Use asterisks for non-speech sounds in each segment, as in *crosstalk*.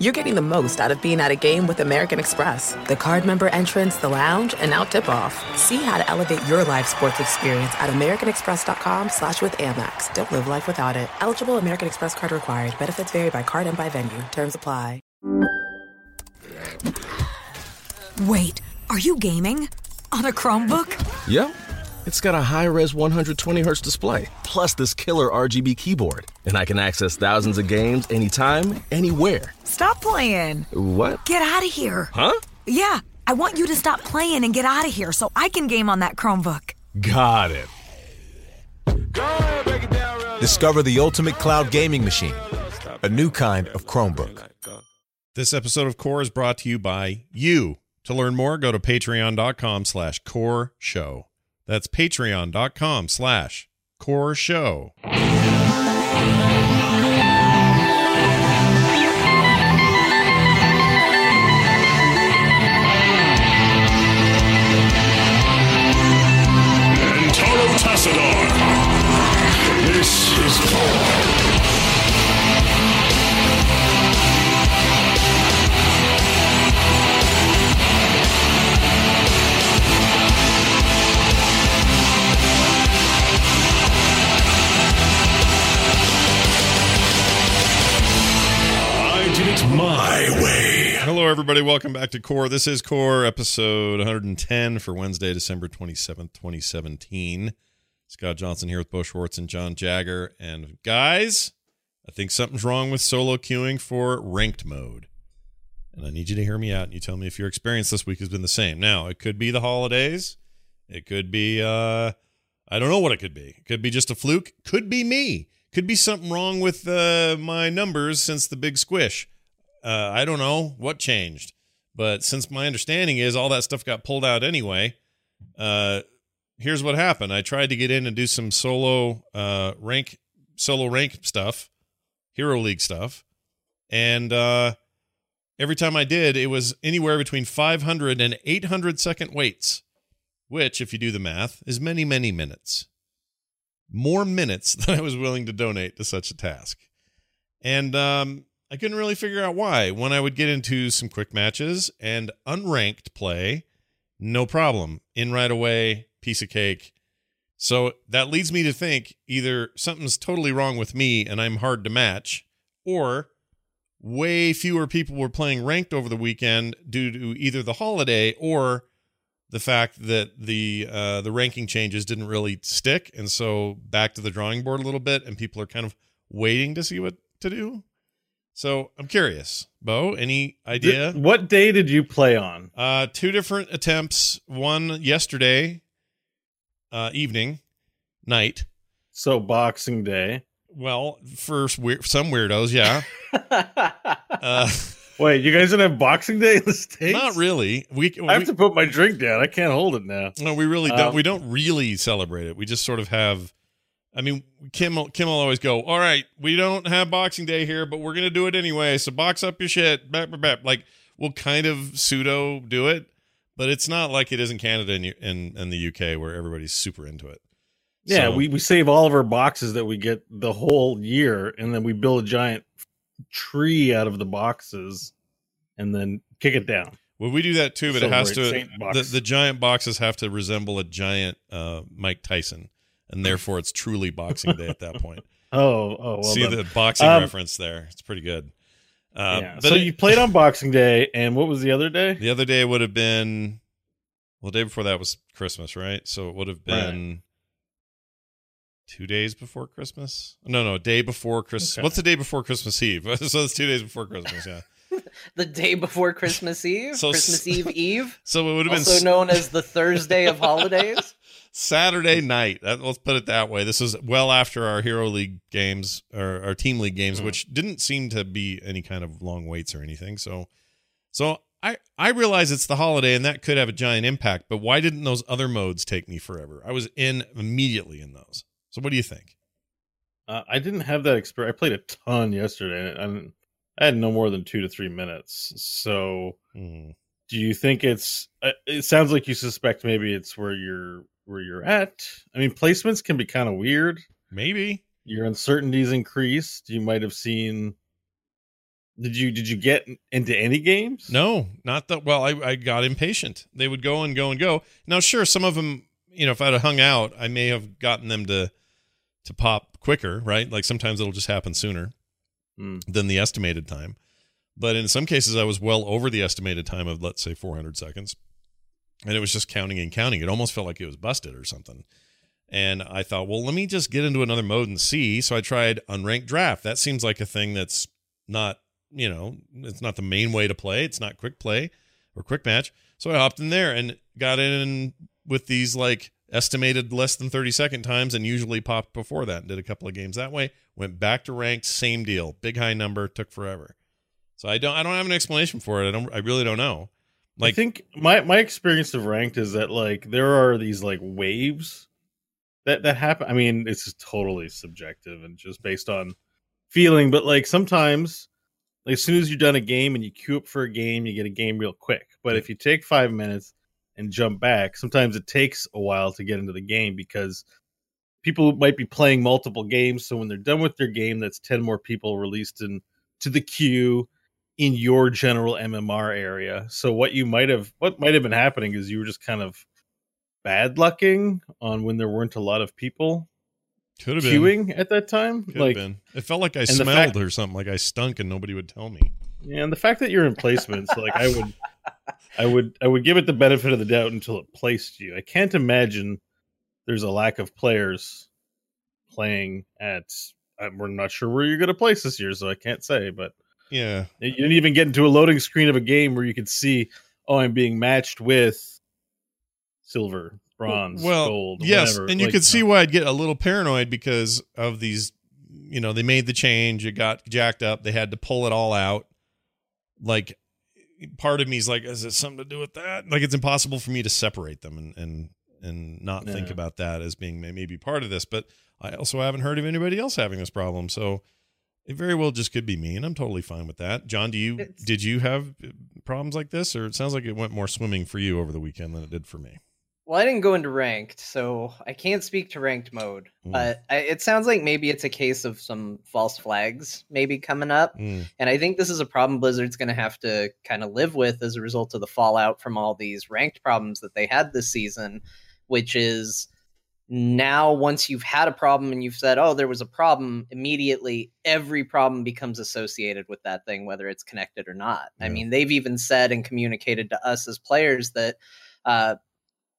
You're getting the most out of being at a game with American Express. The card member entrance, the lounge, and now tip-off. See how to elevate your live sports experience at americanexpress.com slash with Amex. Don't live life without it. Eligible American Express card required. Benefits vary by card and by venue. Terms apply. Wait, are you gaming? On a Chromebook? Yep. It's got a high res 120 hertz display, plus this killer RGB keyboard. And I can access thousands of games anytime, anywhere. Stop playing. What? Get out of here. Huh? Yeah, I want you to stop playing and get out of here so I can game on that Chromebook. Got it. Discover the ultimate cloud gaming machine, a new kind of Chromebook. This episode of Core is brought to you by you. To learn more, go to patreon.com slash core show. That's patreon.com slash core show. This is Core. My way. Hello, everybody. Welcome back to Core. This is Core, episode 110 for Wednesday, December 27th, 2017. Scott Johnson here with Bo Schwartz and John Jagger. And guys, I think something's wrong with solo queuing for ranked mode. And I need you to hear me out and you tell me if your experience this week has been the same. Now, it could be the holidays. It could be, uh, I don't know what it could be. It could be just a fluke. Could be me. Could be something wrong with uh, my numbers since the big squish. Uh, I don't know what changed, but since my understanding is all that stuff got pulled out anyway, uh, here's what happened. I tried to get in and do some solo uh, rank, solo rank stuff, Hero League stuff, and uh, every time I did, it was anywhere between 500 and 800 second waits, which, if you do the math, is many, many minutes. More minutes *laughs* than I was willing to donate to such a task. And um, I couldn't really figure out why. When I would get into some quick matches and unranked play, no problem. In right away, piece of cake. So that leads me to think either something's totally wrong with me and I'm hard to match, or way fewer people were playing ranked over the weekend due to either the holiday or the fact that the uh, the ranking changes didn't really stick, and so back to the drawing board a little bit, and people are kind of waiting to see what to do. So I'm curious, Bo. Any idea? What day did you play on? Uh, two different attempts. One yesterday uh, evening, night. So Boxing Day. Well, for weir- some weirdos, yeah. *laughs* uh, *laughs* Wait, you guys don't have Boxing Day in the states? not really. We I have we- to put my drink down. I can't hold it now. No, we really don't. Um, we don't really celebrate it. We just sort of have I mean, Kim will, Kim will always go, "All right, we don't have Boxing Day here, but we're gonna do it anyway. So box up your shit." Bap, bap, bap. Like we'll kind of pseudo do it, but it's not like it is in Canada and in, in the UK where everybody's super into it. Yeah, So- we, we save all of our boxes that we get the whole year, and then we build a giant tree out of the boxes, and then kick it down. Well, we do that too, but it has to. The, the giant boxes have to resemble a giant uh, Mike Tyson, and therefore it's truly Boxing Day at that point. *laughs* Oh, oh, well See done. the boxing Um, reference there? It's pretty good. Uh, yeah. but So it- you played on Boxing Day, and what was the other day? the other day would have been, well, the day before that was Christmas, right? So it would have Right. been two days before Christmas. No, no, day before Christmas. Okay. What's the day before Christmas Eve? *laughs* so it's two days before Christmas. Yeah. *laughs* The day before Christmas Eve, So- Christmas Eve Eve, So it would have been also known as the Thursday of holidays. Saturday night. Let's put it that way. This is well after our Hero League games or our Team League games, Mhm. which didn't seem to be any kind of long waits or anything. So, so I I realize it's the holiday and that could have a giant impact. But why didn't those other modes take me forever? I was in immediately in those. So what do you think? Uh, I didn't have that experience. I played a ton yesterday, and I had no more than two to three minutes. So, Hmm. do you think it's? uh, It sounds like you suspect maybe it's where you're where you're at. I mean, placements can be kind of weird. Maybe Your uncertainties increased. You might have seen. Did you did you get into any games? No, not that. Well, I, I got impatient. They would go and go and go. Now, sure, some of them, you know, if I'd have hung out, I may have gotten them to to pop quicker, right? Like sometimes it'll just happen sooner Hmm. than the estimated time. But in some cases, I was well over the estimated time of, let's say, 400 seconds. And it was just counting and counting. It almost felt like it was busted or something. And I thought, well, let me just get into another mode and see. So I tried unranked draft. That seems like a thing that's not, you know, it's not the main way to play. It's not quick play or quick match. So I hopped in there and got in with these like estimated less than 30 second times and usually popped before that and did a couple of games that way. Went back to ranked, same deal. Big high number, took forever. So I don't I don't have an explanation for it. I don't I really don't know. I think my my experience of ranked is that like there are these like waves that that happen. I mean, it's just totally subjective and just based on feeling. But like sometimes, like, as soon as you're done a game and you queue up for a game, you get a game real quick. But if you take five minutes and jump back, sometimes it takes a while to get into the game because people might be playing multiple games. So when they're done with their game, that's ten more people released in to the queue in your general MMR area. So what you might have what might have been happening is you were just kind of bad lucking on when there weren't a lot of people Could have been. queuing at that time. Could like been. It felt like I smelled fact- or something, like I stunk and nobody would tell me. Yeah, and the fact that you're in placements, like I would I would I would give it the benefit of the doubt until it placed you. I can't imagine there's a lack of players playing at we're not sure where you're going to place this year, so I can't say, but Yeah. You didn't even get into a loading screen of a game where you could see, oh, I'm being matched with silver, bronze, well, gold. Yes, whatever. and you Like, could see why I'd get a little paranoid because of these. You know, they made the change. It got jacked up. They had to pull it all out. Like, part of me is like, is it something to do with that? Like, it's impossible for me to separate them and and and not think about that as being maybe part of this. But I also haven't heard of anybody else having this problem. So it very well just could be me, and I'm totally fine with that. John, do you It's- did you have uh, problems like this, or it sounds like it went more swimming for you over the weekend than it did for me? Well, I didn't go into ranked, so I can't speak to ranked mode. Mm. But I, it sounds like maybe it's a case of some false flags maybe coming up. Mm. And I think this is a problem Blizzard's going to have to kind of live with as a result of the fallout from all these ranked problems that they had this season, which is now once you've had a problem and you've said, oh, there was a problem, immediately every problem becomes associated with that thing, whether it's connected or not. I mean, they've even said and communicated to us as players that uh,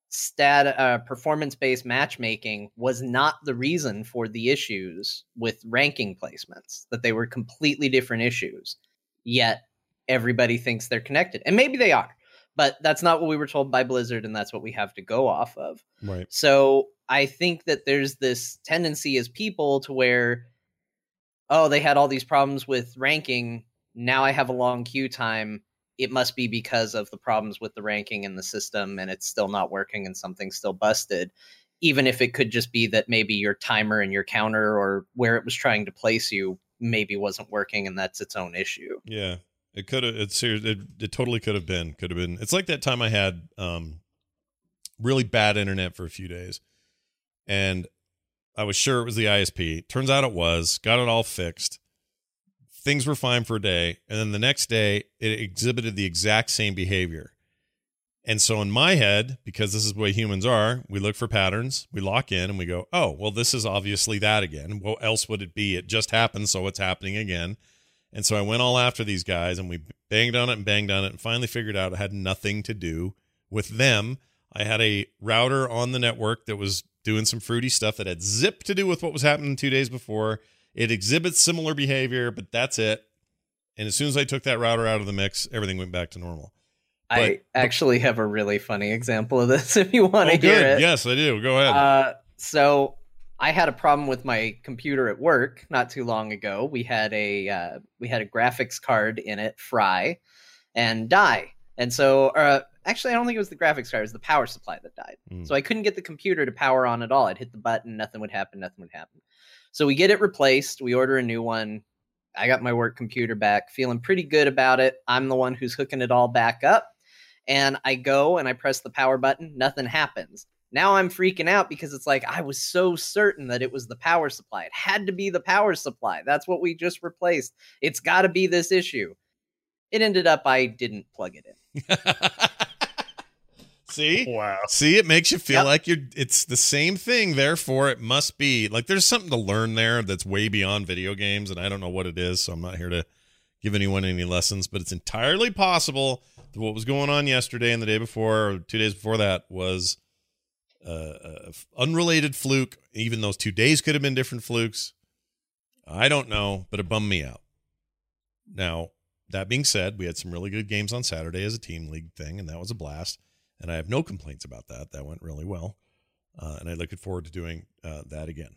stat uh, performance based matchmaking was not the reason for the issues with ranking placements that they were completely different issues yet everybody thinks they're connected and maybe they are but that's not what we were told by blizzard and that's what we have to go off of Right. so I think that there's this tendency as people to where, oh, they had all these problems with ranking. Now I have a long queue time. It must be because of the problems with the ranking in the system and it's still not working and something's still busted. even if it could just be that maybe your timer and your counter or where it was trying to place you maybe wasn't working and that's its own issue. Yeah. It could have it's it, it totally could have been. Could have been. It's like that time I had um really bad internet for a few days. And I was sure it was the ISP. Turns out it was. Got it all fixed. Things were fine for a day, and then the next day it exhibited the exact same behavior. And so in my head, because this is the way humans are, we look for patterns, we lock in, and we go, "Oh, well, this is obviously that again. What else would it be? It just happened, so it's happening again." And so I went all after these guys, and we banged on it and banged on it, and finally figured out it had nothing to do with them. I had a router on the network that was doing some fruity stuff that had zip to do with what was happening two days before. It exhibits similar behavior, but that's it. And as soon as I took that router out of the mix, everything went back to normal. But, I actually have a really funny example of this *laughs* if you want to oh, hear good. it. Yes, I do. Go ahead. Uh, so I had a problem with my computer at work not too long ago. We had a uh, we had a graphics card in it fry and die, and so uh, actually I don't think it was the graphics card; it was the power supply that died. Mm. So I couldn't get the computer to power on at all. I'd hit the button, nothing would happen, nothing would happen. So we get it replaced. We order a new one. I got my work computer back, feeling pretty good about it. I'm the one who's hooking it all back up. And I go and I press the power button, nothing happens. Now I'm freaking out because it's like I was so certain that it was the power supply. It had to be the power supply. That's what we just replaced. It's got to be this issue. It ended up I didn't plug it in. *laughs* See? *laughs* Wow. See, it makes you feel Yep. like you're it's the same thing, therefore it must be. Like there's something to learn there that's way beyond video games, and I don't know what it is, so I'm not here to give anyone any lessons, but it's entirely possible that what was going on yesterday and the day before or two days before that was uh, a f- unrelated fluke. Even those two days could have been different flukes. I don't know, but it bummed me out. Now, that being said, we had some really good games on Saturday as a team league thing, and that was a blast. And I have no complaints about that. That went really well. Uh, and I look forward to doing uh, that again.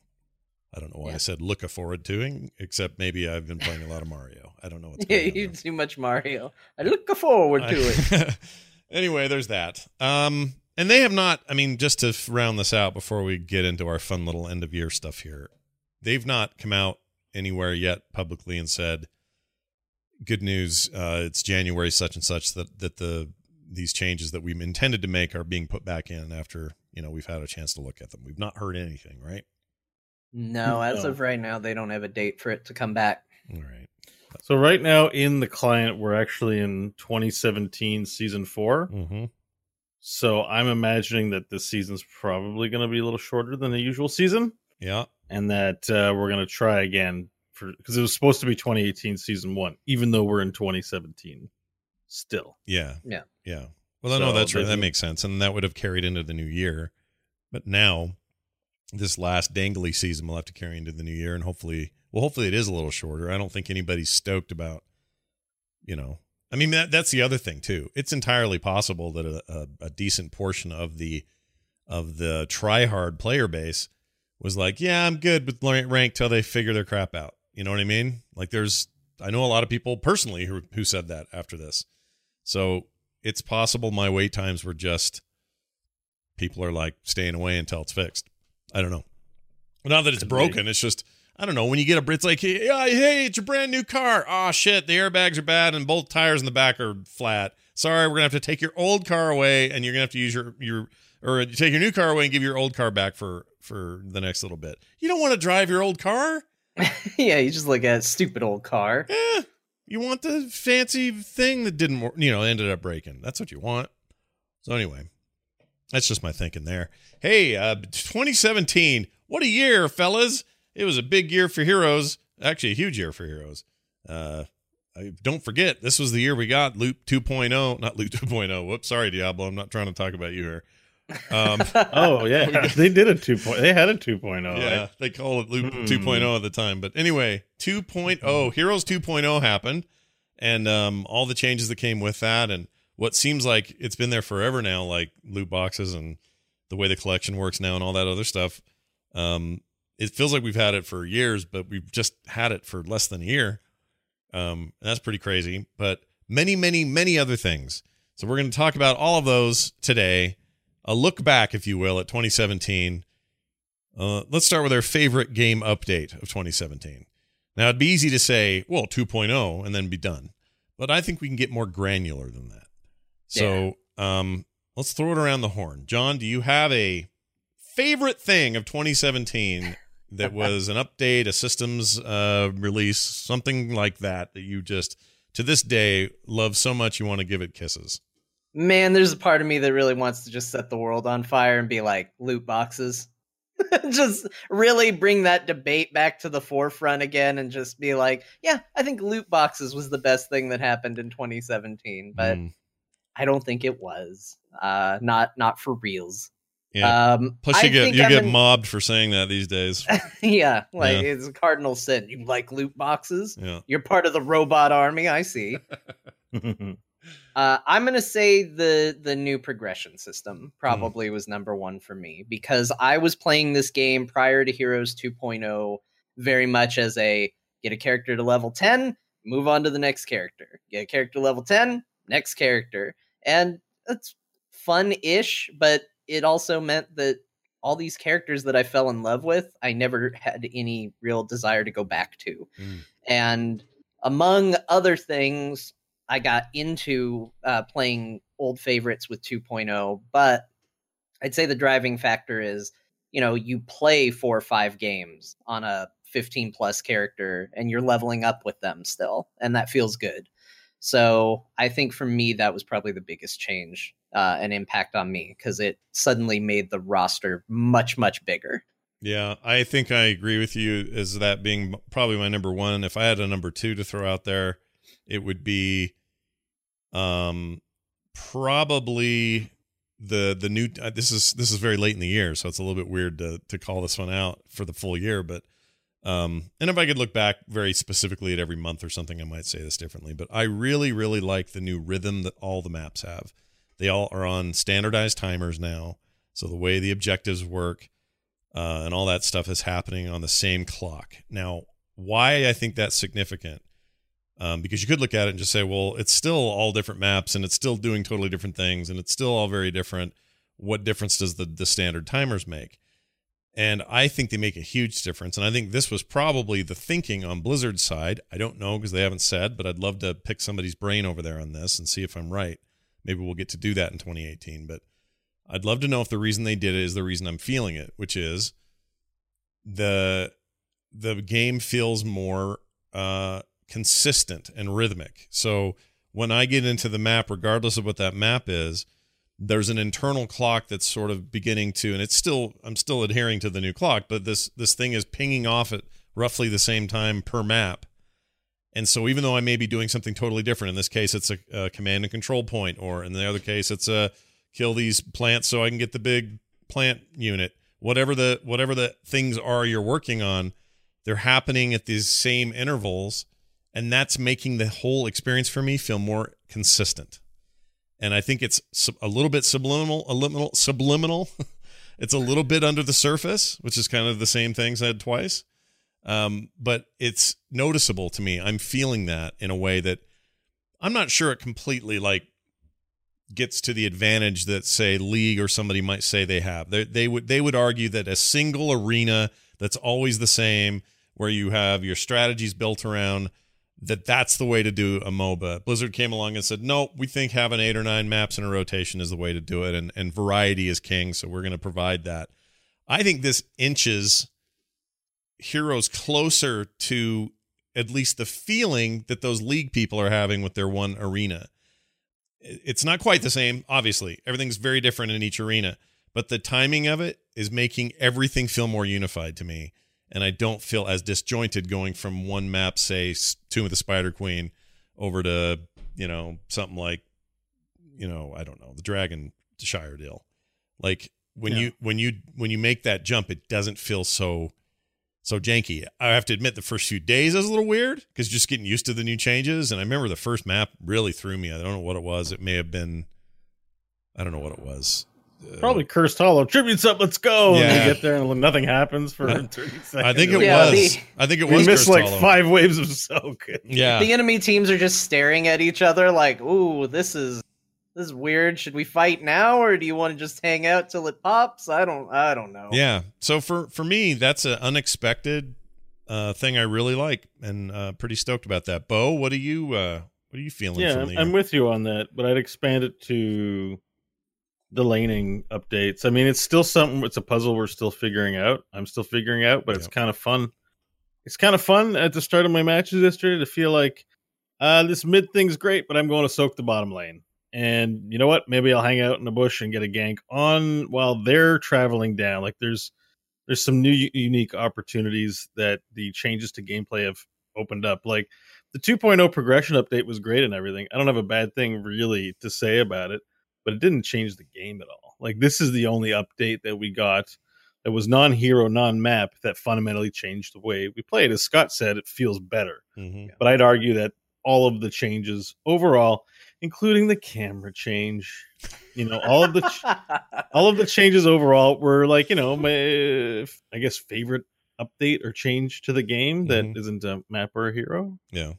I don't know why I said look forward to, except maybe I've been playing a lot of Mario. I don't know what's Yeah, *laughs* going on. you too much Mario. I look forward to it. *laughs* Anyway, there's that. Um, and they have not. I mean, just to round this out before we get into our fun little end of year stuff here, they've not come out anywhere yet publicly and said, "Good news, uh, it's January such and such that that the these changes that we intended to make are being put back in after you know we've had a chance to look at them." We've not heard anything, right? No, as No. of right now, they don't have a date for it to come back. All right. So right now in the client, we're actually in 2017 season four. Mm-hmm. So I'm imagining that this season's probably going to be a little shorter than the usual season, Yeah. and that uh, we're going to try again for because it was supposed to be 2018 season one, even though we're in 2017 still. Yeah. Yeah. Yeah. Well, no, So that's right. That makes sense. And that would have carried into the new year. But now, this last dangly season will have to carry into the new year. And hopefully, well, hopefully it is a little shorter. I don't think anybody's stoked about, you know, I mean, that, that's the other thing, too. It's entirely possible that a, a, a decent portion of the, of the try hard player base was like, yeah, I'm good with rank till they figure their crap out. You know what I mean? Like, there's, I know a lot of people personally who, who said that after this. So it's possible my wait times were just people are like staying away until it's fixed. I don't know. Not that it's broken. It's just I don't know. When you get a, it's like hey, hey, it's your brand new car. Oh shit, the airbags are bad and both tires in the back are flat. Sorry, we're gonna have to take your old car away and you're gonna have to use your your or you take your new car away and give your old car back for for the next little bit. You don't want to drive your old car. *laughs* yeah, you just look at a stupid old car. Eh, you want the fancy thing that didn't work, you know, ended up breaking. That's what you want. So anyway, that's just my thinking there. Hey, uh 2017, what a year, fellas. It was a big year for heroes. Actually, a huge year for heroes. Uh I, don't forget, this was the year we got Loot 2.0, not Loot 2.0. Whoops, sorry, Diablo. I'm not trying to talk about you here. Um, *laughs* Oh yeah, *laughs* they did a two point. They had a 2.0. yeah, they call it Loot Hmm. 2.0 at the time. But anyway, 2.0, Heroes 2.0 happened, and um, all the changes that came with that, and what seems like it's been there forever now, like loot boxes and the way the collection works now, and all that other stuff. Um, it feels like we've had it for years, but we've just had it for less than a year. Um, and that's pretty crazy. But many, many, many other things. So we're going to talk about all of those today. A look back, if you will, at 2017 Uh, let's start with our favorite game update of 2017. Now, it'd be easy to say, well, 2.0 and then be done. But I think we can get more granular than that. So um, let's throw it around the horn. John, do you have a favorite thing of 2017 *laughs* that was an update, a systems uh, release, something like that, that you just, to this day, love so much you want to give it kisses? Man, there's a part of me that really wants to just set the world on fire and be like loot boxes. *laughs* just really bring that debate back to the forefront again and just be like, yeah, I think loot boxes was the best thing that happened in 2017, but Mm. I don't think it was. Uh not not for reals. Yeah. Um Plus, you I get you I'm get mobbed for saying that these days. *laughs* yeah, like Yeah. it's a cardinal sin. You like loot boxes? Yeah. You're part of the robot army, I see. *laughs* Uh, I'm gonna say the the new progression system probably was number one for me because I was playing this game prior to Heroes 2.0 very much as a get a character to level 10, move on to the next character. Get a character level 10, next character, and it's fun-ish, but it also meant that all these characters that I fell in love with, I never had any real desire to go back to. Mm. And among other things, I got into uh, playing old favorites with 2.0, but I'd say the driving factor is, you know, you play four or five games on a 15 plus character and you're leveling up with them still, and that feels good. So I think for me, that was probably the biggest change uh, and impact on me because it suddenly made the roster much, much bigger. Yeah, I think I agree with you as that being probably my number one. If I had a number two to throw out there, it would be um probably the the new uh, this is this is very late in the year, so it's a little bit weird to to call this one out for the full year, but um and if I could look back very specifically at every month or something, I might say this differently, but I really really like the new rhythm that all the maps have. They all are on standardized timers now. So the way the objectives work uh, and all that stuff is happening on the same clock. Now, why I think that's significant, um, because you could look at it and just say, well, it's still all different maps and it's still doing totally different things and it's still all very different. What difference does the, the standard timers make? And I think they make a huge difference. And I think this was probably the thinking on Blizzard's side. I don't know because they haven't said, but I'd love to pick somebody's brain over there on this and see if I'm right. Maybe we'll get to do that in 2018. But I'd love to know if the reason they did it is the reason I'm feeling it, which is the the game feels more uh, consistent and rhythmic. So when I get into the map, regardless of what that map is, there's an internal clock that's sort of beginning to, and it's still I'm still adhering to the new clock, but this this thing is pinging off at roughly the same time per map. And so even though I may be doing something totally different, in this case it's a, a command and control point, or in the other case it's a kill these plants so I can get the big plant unit. Whatever the whatever the things are you're working on, they're happening at these same intervals, and that's making the whole experience for me feel more consistent. And I think it's a little bit subliminal, little subliminal. *laughs* it's a little bit under the surface, which is kind of the same thing said twice. Um, but it's noticeable to me. I'm feeling that in a way that I'm not sure it completely like gets to the advantage that say league or somebody might say they have. They, they would they would argue that a single arena that's always the same, where you have your strategies built around that that's the way to do a MOBA. Blizzard came along and said, "No, we think having eight or nine maps in a rotation is the way to do it, and and variety is king, so we're going to provide that." I think this inches heroes closer to at least the feeling that those league people are having with their one arena. It's not quite the same, obviously. Everything's very different in each arena, but the timing of it is making everything feel more unified to me. And I don't feel as disjointed going from one map, say Tomb of the Spider Queen, over to, you know, something like, you know, I don't know, the Dragon Shire deal. Like when Yeah. you when you when you make that jump, it doesn't feel so so janky. I have to admit, the first few days I was a little weird because just getting used to the new changes. And I remember the first map really threw me. I don't know what it was. It may have been, I don't know what it was. Uh, Probably Cursed Hollow. Tributes up, let's go. And Yeah. get there and nothing happens for *laughs* *laughs* 30 seconds. I think it Yeah, was. the- I think it we was. missed like Hollow. five waves of soak. *laughs* Yeah. The enemy teams are just staring at each other like, "Ooh, this is this is weird. Should we fight now, or do you want to just hang out till it pops? I don't. I don't know. Yeah. So for for me, that's an unexpected uh, thing I really like, and uh, pretty stoked about that. Bo, what are you uh, what are you feeling? Yeah, from I'm, the I'm with you on that, but I'd expand it to the laning updates. I mean, it's still something. It's a puzzle we're still figuring out. I'm still figuring out, but it's kind of fun. It's kind of fun at the start of my matches yesterday to feel like uh, this mid thing's great, but I'm going to soak the bottom lane. And you know what? Maybe I'll hang out in the bush and get a gank on while they're traveling down. Like there's there's some new unique opportunities that the changes to gameplay have opened up. Like the 2.0 progression update was great and everything. I don't have a bad thing really to say about it, but it didn't change the game at all. Like this is the only update that we got that was non-hero, non-map that fundamentally changed the way we played. As Scott said, it feels better. Mm-hmm. But I'd argue that all of the changes overall, including the camera change, you know, all of the ch- *laughs* all of the changes overall were like, you know, my I guess favorite update or change to the game that not a map or a hero. Yeah.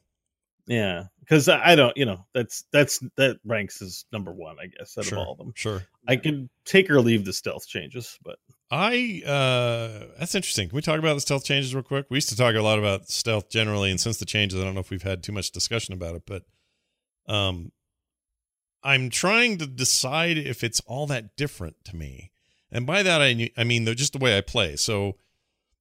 Yeah, because I don't, you know, that's that's that ranks as number one, I guess, out Sure, of all of them. Sure. I could take or leave the stealth changes, but I uh that's interesting. Can we talk about the stealth changes real quick? We used to talk a lot about stealth generally, and since the changes, I don't know if we've had too much discussion about it, but um I'm trying to decide if it's all that different to me. And by that I I mean the, just the way I play. So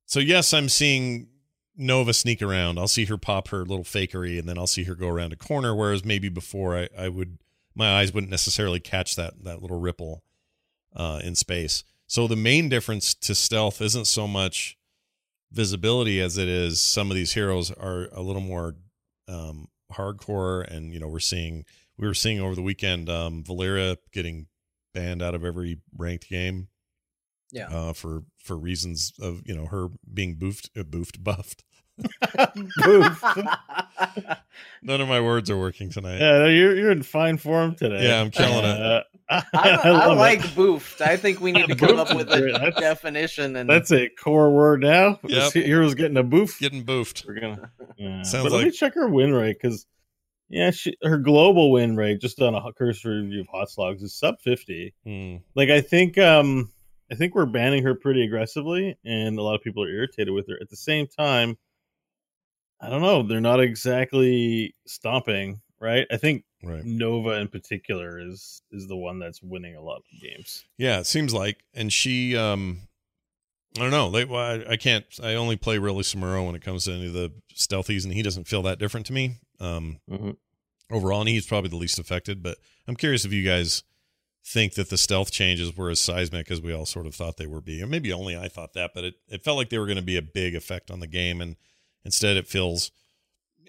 so yes, I'm seeing Nova sneak around. I'll see her pop her little fakery and then I'll see her go around a corner whereas maybe before I I would my eyes wouldn't necessarily catch that that little ripple uh in space. So the main difference to stealth isn't so much visibility as it is some of these heroes are a little more um, hardcore, and you know we're seeing we were seeing over the weekend um, Valeera getting banned out of every ranked game. Yeah. Uh, for for reasons of you know her being boofed, uh, boofed, *laughs* buffed. None of my words are working tonight. yeah, you're you're in fine form today. Yeah, I'm killing it. Uh, *laughs* *laughs* I, I, love it. like boofed. I think we need to come up with a. That's- definition and That's a core word now. Yep. This hero's getting a boof. Getting boofed. We're gonna. Yeah. Sounds but let me check her win rate because, yeah, she her global win rate just on a cursory review of HotsLogs is sub fifty. Hmm. Like I think, um, I think we're banning her pretty aggressively, and a lot of people are irritated with her. At the same time, I don't know. They're not exactly stomping, right? I think Right. Nova in particular is is the one that's winning a lot of games. Yeah, it seems like, and she, um, I don't know. They, well, I, I can't. I only play really Samuro when it comes to any of the stealthies, and he doesn't feel that different to me. Um, Mhm. overall, and he's probably the least affected. But I'm curious if you guys think that the stealth changes were as seismic as we all sort of thought they were being. Maybe only I thought that, but it, it felt like they were going to be a big effect on the game, and instead it feels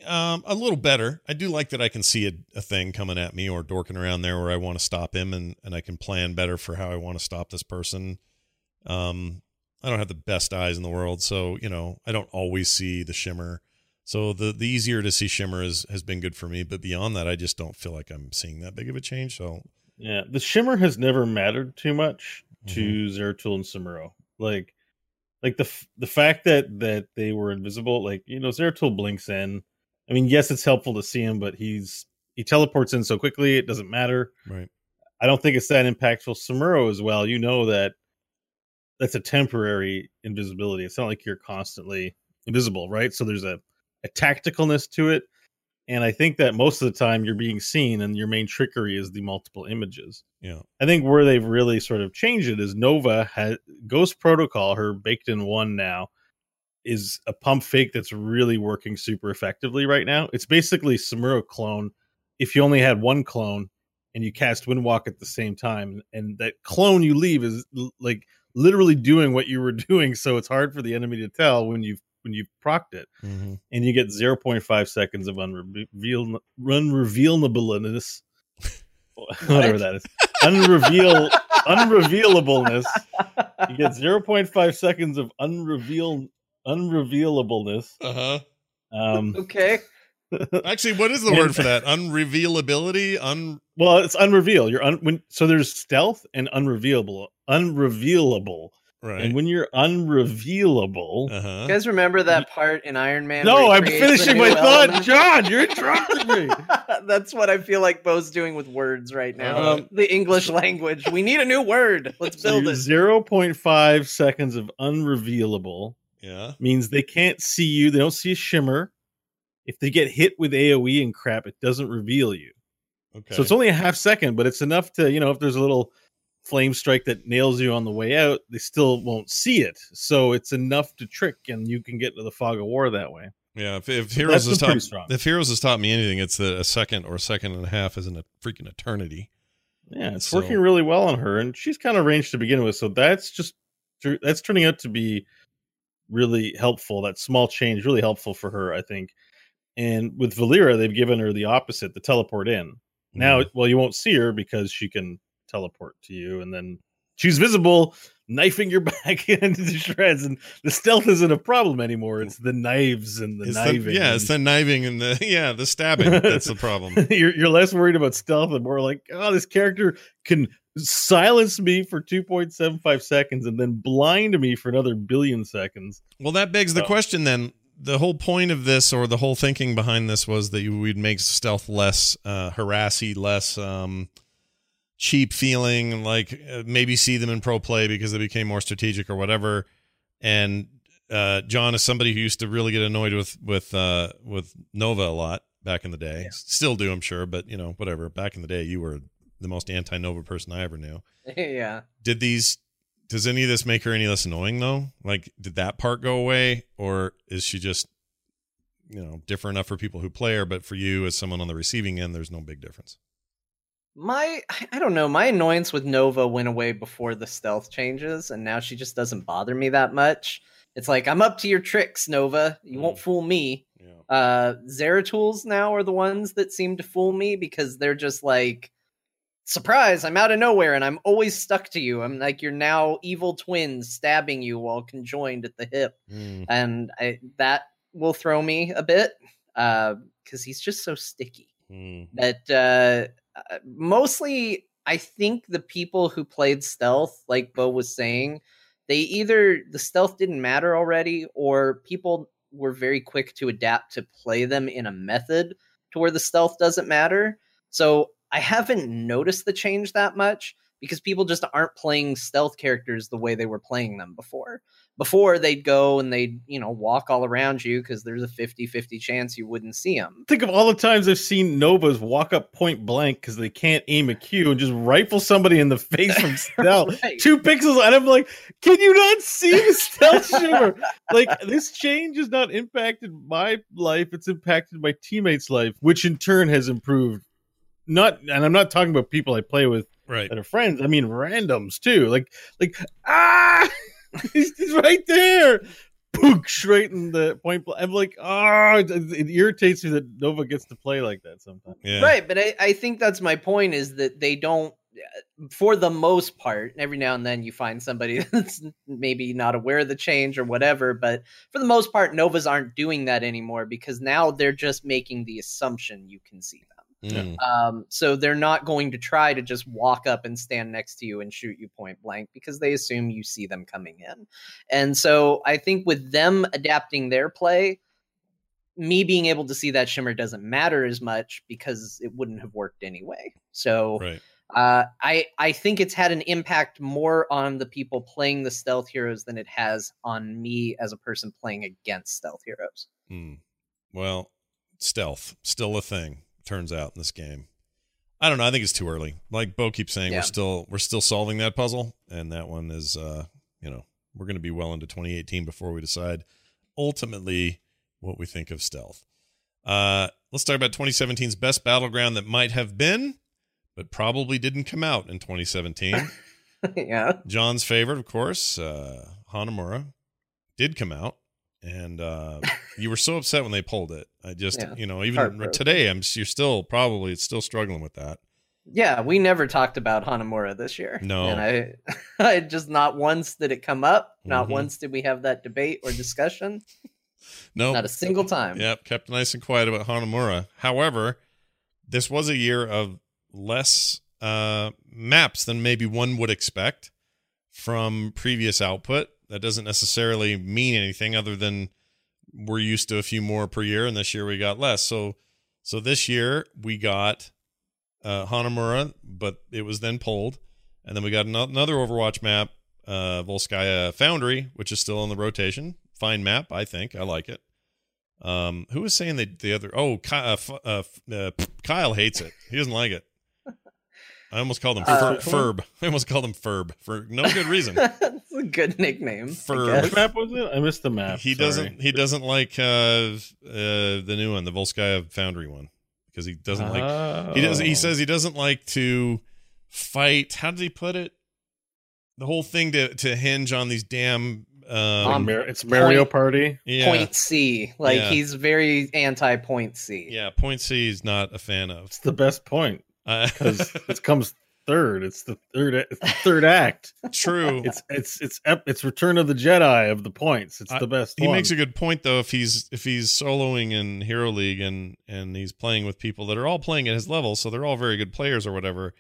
um, a little better. I do like that I can see a, a thing coming at me or dorking around there where I want to stop him, and and I can plan better for how I want to stop this person. Um, I don't have the best eyes in the world, so you know I don't always see the shimmer. So the the easier to see shimmer is has been good for me, but beyond that, I just don't feel like I'm seeing that big of a change. So Yeah, the shimmer has never mattered too much to Mm-hmm. Zeratul and Samuro. Like, like the f- the fact that that they were invisible, like you know, Zeratul blinks in. I mean, yes, it's helpful to see him, but he's he teleports in so quickly it doesn't matter. right, I don't think it's that impactful. Samuro as well. You know that that's a temporary invisibility. It's not like you're constantly invisible, right? So there's a a tacticalness to it, and I think that most of the time you're being seen, and your main trickery is the multiple images. yeah, I think where they've really sort of changed it is Nova has Ghost Protocol, her baked in one now, is a pump fake that's really working super effectively right now. It's basically Samuro clone if you only had one clone and you cast Windwalk at the same time, and that clone you leave is like literally doing what you were *laughs* doing, so it's hard for the enemy to tell when you've when you've procced it Mhm. and you get 0.5 seconds of unreveal unrevealableness *laughs* whatever that is unreveal unrevealableness you get 0.5 seconds of unreveal unrevealableness uh huh. um okay. *laughs* Actually, what is the word for that? Unrevealability. Un. well it's unreveal you're un when so there's stealth and unrevealable unrevealable Right. And when you're unrevealable, uh-huh. You guys remember that part in Iron Man? no, I'm finishing new my thought, element? John. You're interrupting me. *laughs* That's what I feel like Bo's doing with words right now. Um, the English language. We need a new word. *laughs* Let's build your it. zero point five seconds of unrevealable Yeah. means they can't see you. They don't see a shimmer. If they get hit with AOE and crap, it doesn't reveal you. Okay. So it's only a half second, but it's enough to, you know, if there's a little flame strike that nails you on the way out, they still won't see it. So it's enough to trick and you can get into the fog of war that way. Yeah, if, if heroes has taught strong. if heroes has taught me anything, it's that a second or a second and a half isn't a freaking eternity. Yeah, it's So- working really well on her, and she's kind of ranged to begin with. So that's just that's turning out to be really helpful. That small change really helpful for her, I think. And with Valeera, they've given her the opposite, the teleport in. Now, Mm-hmm. well, you won't see her because she can teleport to you, and then she's visible, knifing your *laughs* back into shreds. And the stealth isn't a problem anymore. It's the knives and the It's the, yeah, it's the kniving and the *laughs* yeah, the stabbing. That's the problem. *laughs* you're you're less worried about stealth and more like, oh, this character can silence me for 2.75 seconds and then blind me for another billion seconds. Well, that begs the question then. The whole point of this, or the whole thinking behind this, was that you would make stealth less uh, harassy, less um, cheap feeling, like uh, maybe see them in pro play because they became more strategic or whatever. And uh, John is somebody who used to really get annoyed with with uh, with Nova a lot back in the day. Still do, I'm sure, but you know, whatever. Back in the day, you were the most anti Nova person I ever knew. *laughs* yeah. Did these? Does any of this make her any less annoying though? Like, did that part go away, or is she just, you know, different enough for people who play her, but for you as someone on the receiving end, there's no big difference? My I don't know, my annoyance with Nova went away before the stealth changes, and now she just doesn't bother me that much. It's like I'm up to your tricks, Nova. You won't fool me. Uh Zeratuls now are the ones that seem to fool me because they're just like surprise, I'm out of nowhere and I'm always stuck to you. I'm like you're now evil twins stabbing you while conjoined at the hip. And I that will throw me a bit. Uh because he's just so sticky that uh, uh, mostly I think the people who played stealth, like Bo was saying, they either the stealth didn't matter already, or people were very quick to adapt to play them in a method to where the stealth doesn't matter. So I haven't noticed the change that much because people just aren't playing stealth characters the way they were playing them before. Before they'd go and they'd, you know, walk all around you because there's a 50 50 chance you wouldn't see them. Think of all the times I've seen Novas walk up point blank because they can't aim a Q and just rifle somebody in the face from *laughs* stealth. Right. Two pixels, and I'm like, can you not see the stealth shimmer? *laughs* like this change has not impacted my life; it's impacted my teammates' life, which in turn has improved. Not, and I'm not talking about people I play with right. that are friends. I mean randoms too. Like, like ah, *laughs* he's, he's right there. Book straight in the point. blank. I'm like, ah, it, it irritates me that Nova gets to play like that sometimes. Right, but I, I think that's my point is that they don't for the most part, every now and then you find somebody *laughs* that's maybe not aware of the change or whatever, but for the most part, Novas aren't doing that anymore because now they're just making the assumption you can see Mm. Um, so they're not going to try to just walk up and stand next to you and shoot you point blank because they assume you see them coming in. And so I think with them adapting their play, me being able to see that shimmer doesn't matter as much because it wouldn't have worked anyway. So Right. uh, I I think it's had an impact more on the people playing the stealth heroes than it has on me as a person playing against stealth heroes. Hmm. Well, stealth still a thing. Turns out in this game. I don't know. I think it's too early. Like Bo keeps saying, Yeah. we're still we're still solving that puzzle, and that one is, uh, you know, we're going to be well into 2018 before we decide ultimately what we think of stealth. Uh, let's talk about 2017's best battleground that might have been, but probably didn't come out in 2017. *laughs* yeah. John's favorite, of course, uh, Hanamura, did come out, and uh, you were so upset when they pulled it. I just, Yeah. you know, even today, I'm you're still probably still struggling with that. Yeah, we never talked about Hanamura this year. No. and I, *laughs* I just not once did it come up. Not Mhm. once did we have that debate or discussion. No, Not a single time. Yep, kept nice and quiet about Hanamura. However, this was a year of less uh, maps than maybe one would expect from previous output. That doesn't necessarily mean anything other than we're used to a few more per year, and this year we got less. So, so this year we got uh, Hanamura, but it was then pulled, and then we got another Overwatch map, uh, Volskaya Foundry, which is still in the rotation. Fine map, I think. I like it. Um, who was saying that the other? Oh, Kyle, uh, uh, Kyle hates it. He doesn't like it. I almost called him Uh, Ferb. I almost called him Ferb for no good reason. *laughs* That's a good nickname. I Ferb. What map was it? I missed the map. He sorry. doesn't. He doesn't like uh, uh, the new one, the Volskaya Foundry one, because he doesn't like. He does. He Oh. says he doesn't like to fight. How did he put it? The whole thing to to hinge on these damn. Um, Like Mar- it's Mario point- Party. yeah, Point C. Like Yeah. he's very anti point C. yeah. Point C is not a fan of. It's the best point Uh, *laughs* because it comes third. It's the third. It's the third act. true. It's it's it's it's Return of the Jedi of the points. It's I- the best. he one. makes a good point though if he's if he's soloing in hero league and and he's playing with people that are all playing at his level so they're all very good players or whatever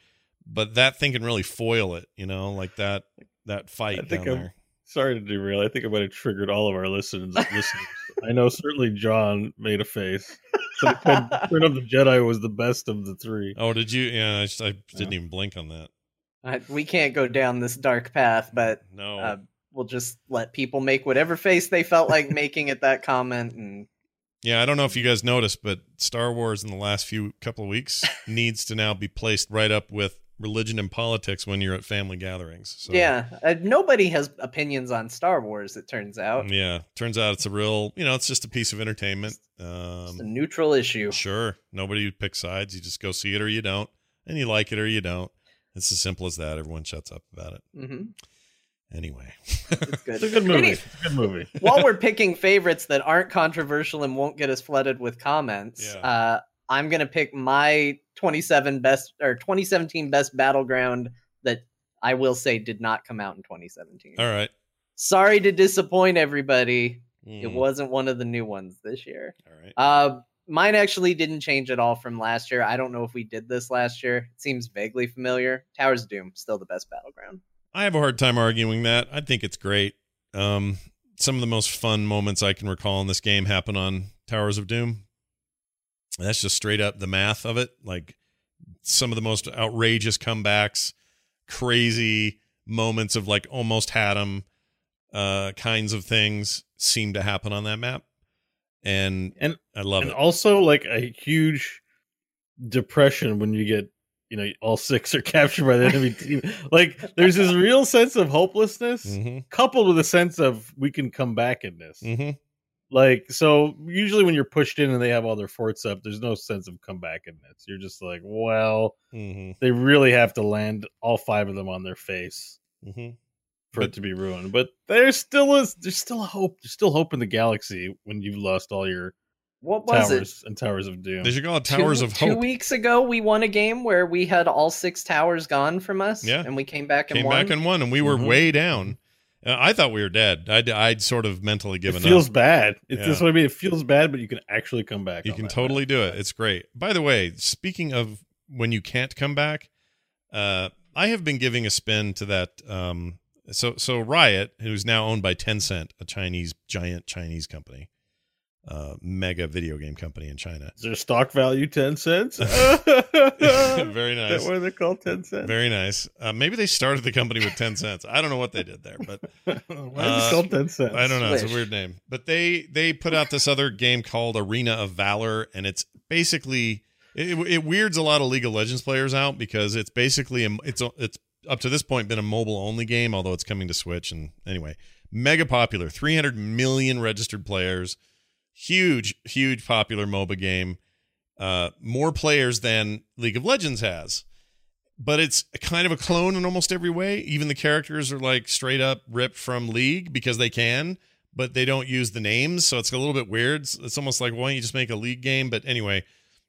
but that thing can really foil it you know like that that fight I think down I'm- there Sorry to derail. I think I might have triggered all of our listeners. listeners. I know certainly John made a face. So Return of the Jedi was the best of the three. oh did you yeah i, just, I didn't even blink on that Uh, we can't go down this dark path, but no uh, we'll just let people make whatever face they felt like *laughs* making at that comment. And yeah i don't know if you guys noticed but star wars in the last few couple of weeks *laughs* needs to now be placed right up with religion and politics when you're at family gatherings so yeah, uh, nobody has opinions on Star Wars. It turns out yeah turns out it's a real you know it's just a piece of entertainment it's um a neutral issue. Sure. Nobody picks sides. You just go see it or you don't. And you like it or you don't. It's as simple as that. Everyone shuts up about it. Mm-hmm. Anyway. It's good. *laughs* It's a good movie. Any- It's a good movie. *laughs* while we're picking favorites that aren't controversial and won't get us flooded with comments, Yeah. uh, I'm gonna pick my 27 best or 2017 best battleground that I will say did not come out in 2017. All right. Sorry to disappoint everybody. It Mm, wasn't one of the new ones this year. All right. Uh, mine actually didn't change at all from last year. I don't know if we did this last year. It seems vaguely familiar. Towers of Doom, still the best battleground. I have a hard time arguing that. I think it's great. Um, some of the most fun moments I can recall in this game happen on Towers of Doom. That's just straight up the math of it. Like some of the most outrageous comebacks, crazy moments of like almost had 'em, uh, kinds of things seem to happen on that map. And And I love and it. also like a huge depression when you get you know all six are *laughs* captured by the enemy *laughs* team. Like there's this real sense of hopelessness hmm coupled with a sense of we can come back in this. hmm Like so usually when you're pushed in and they have all their forts up, there's no sense of comeback in this. You're just like, well, hmm they really have to land all five of them on their face hmm for But- it to be ruined. But there's still is there's still a hope. There's still hope in the galaxy when you've lost all your What was it? towers and towers of doom. Did you call it Towers two, of Two Hope. weeks ago, we won a game where we had all six towers gone from us. Yeah. and we came back and Came won. back and won, and we were Mhm. way down. Uh, I thought we were dead. I'd, I'd sort of mentally given up. it feels up. bad. It's Yeah. that's what I mean. It feels bad, but you can actually come back. You can totally do it. It's great. By the way, speaking of when you can't come back, uh, I have been giving a spin to that. Um, so so Riot, who's now owned by Tencent, a Chinese giant Chinese company, uh, mega video game company in China. Is their stock value ten cents? *laughs* *laughs* Very Is nice. that why they're called ten cents? Very nice. Uh, maybe they started the company with ten cents. I don't know what they did there, but *laughs* why Uh, is it called ten cents? I don't know. It's a weird name. But they they put out this other game called Arena of Valor, and it's basically it, it weirds a lot of League of Legends players out because it's basically a, it's a, it's up to this point been a mobile only game, although it's coming to Switch. And anyway, mega popular, 300 million registered players, huge huge popular MOBA game, uh, more players than League of Legends has. But it's kind of a clone in almost every way. Even the characters are like straight up ripped from League because they can but they don't use the names, so it's a little bit weird. It's, it's almost like why don't you just make a league game? But anyway,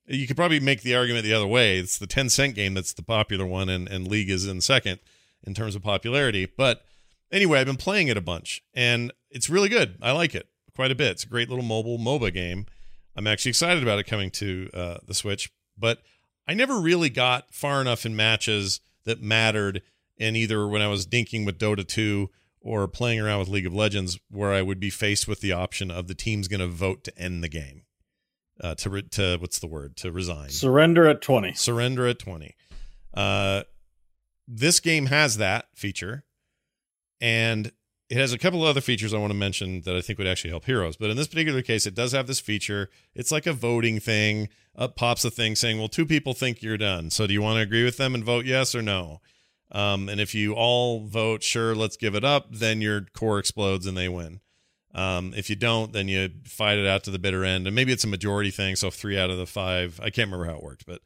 you could probably make the argument the other way. It's the Tencent game that's the popular one, and, and League is in second in terms of popularity. But anyway, I've been playing it a bunch, and it's really good. I like it quite a bit. It's a great little mobile MOBA game. I'm actually excited about it coming to uh, the Switch, but I never really got far enough in matches that mattered in either when I was dinking with Dota 2 or playing around with League of Legends, where I would be faced with the option of the team's going to vote to end the game, uh, to re- to what's the word to resign, Surrender at 20. surrender at 20. Uh, this game has that feature, and it has a couple of other features I want to mention that I think would actually help heroes. But in this particular case, it does have this feature. It's like a voting thing. Up pops a thing saying, "Well, two people think you're done. So do you want to agree with them and vote yes or no?" Um, and if you all vote sure, let's give it up, then your core explodes and they win. Um, if you don't, then you fight it out to the bitter end. And maybe it's a majority thing. So three out of the five, I can't remember how it worked, but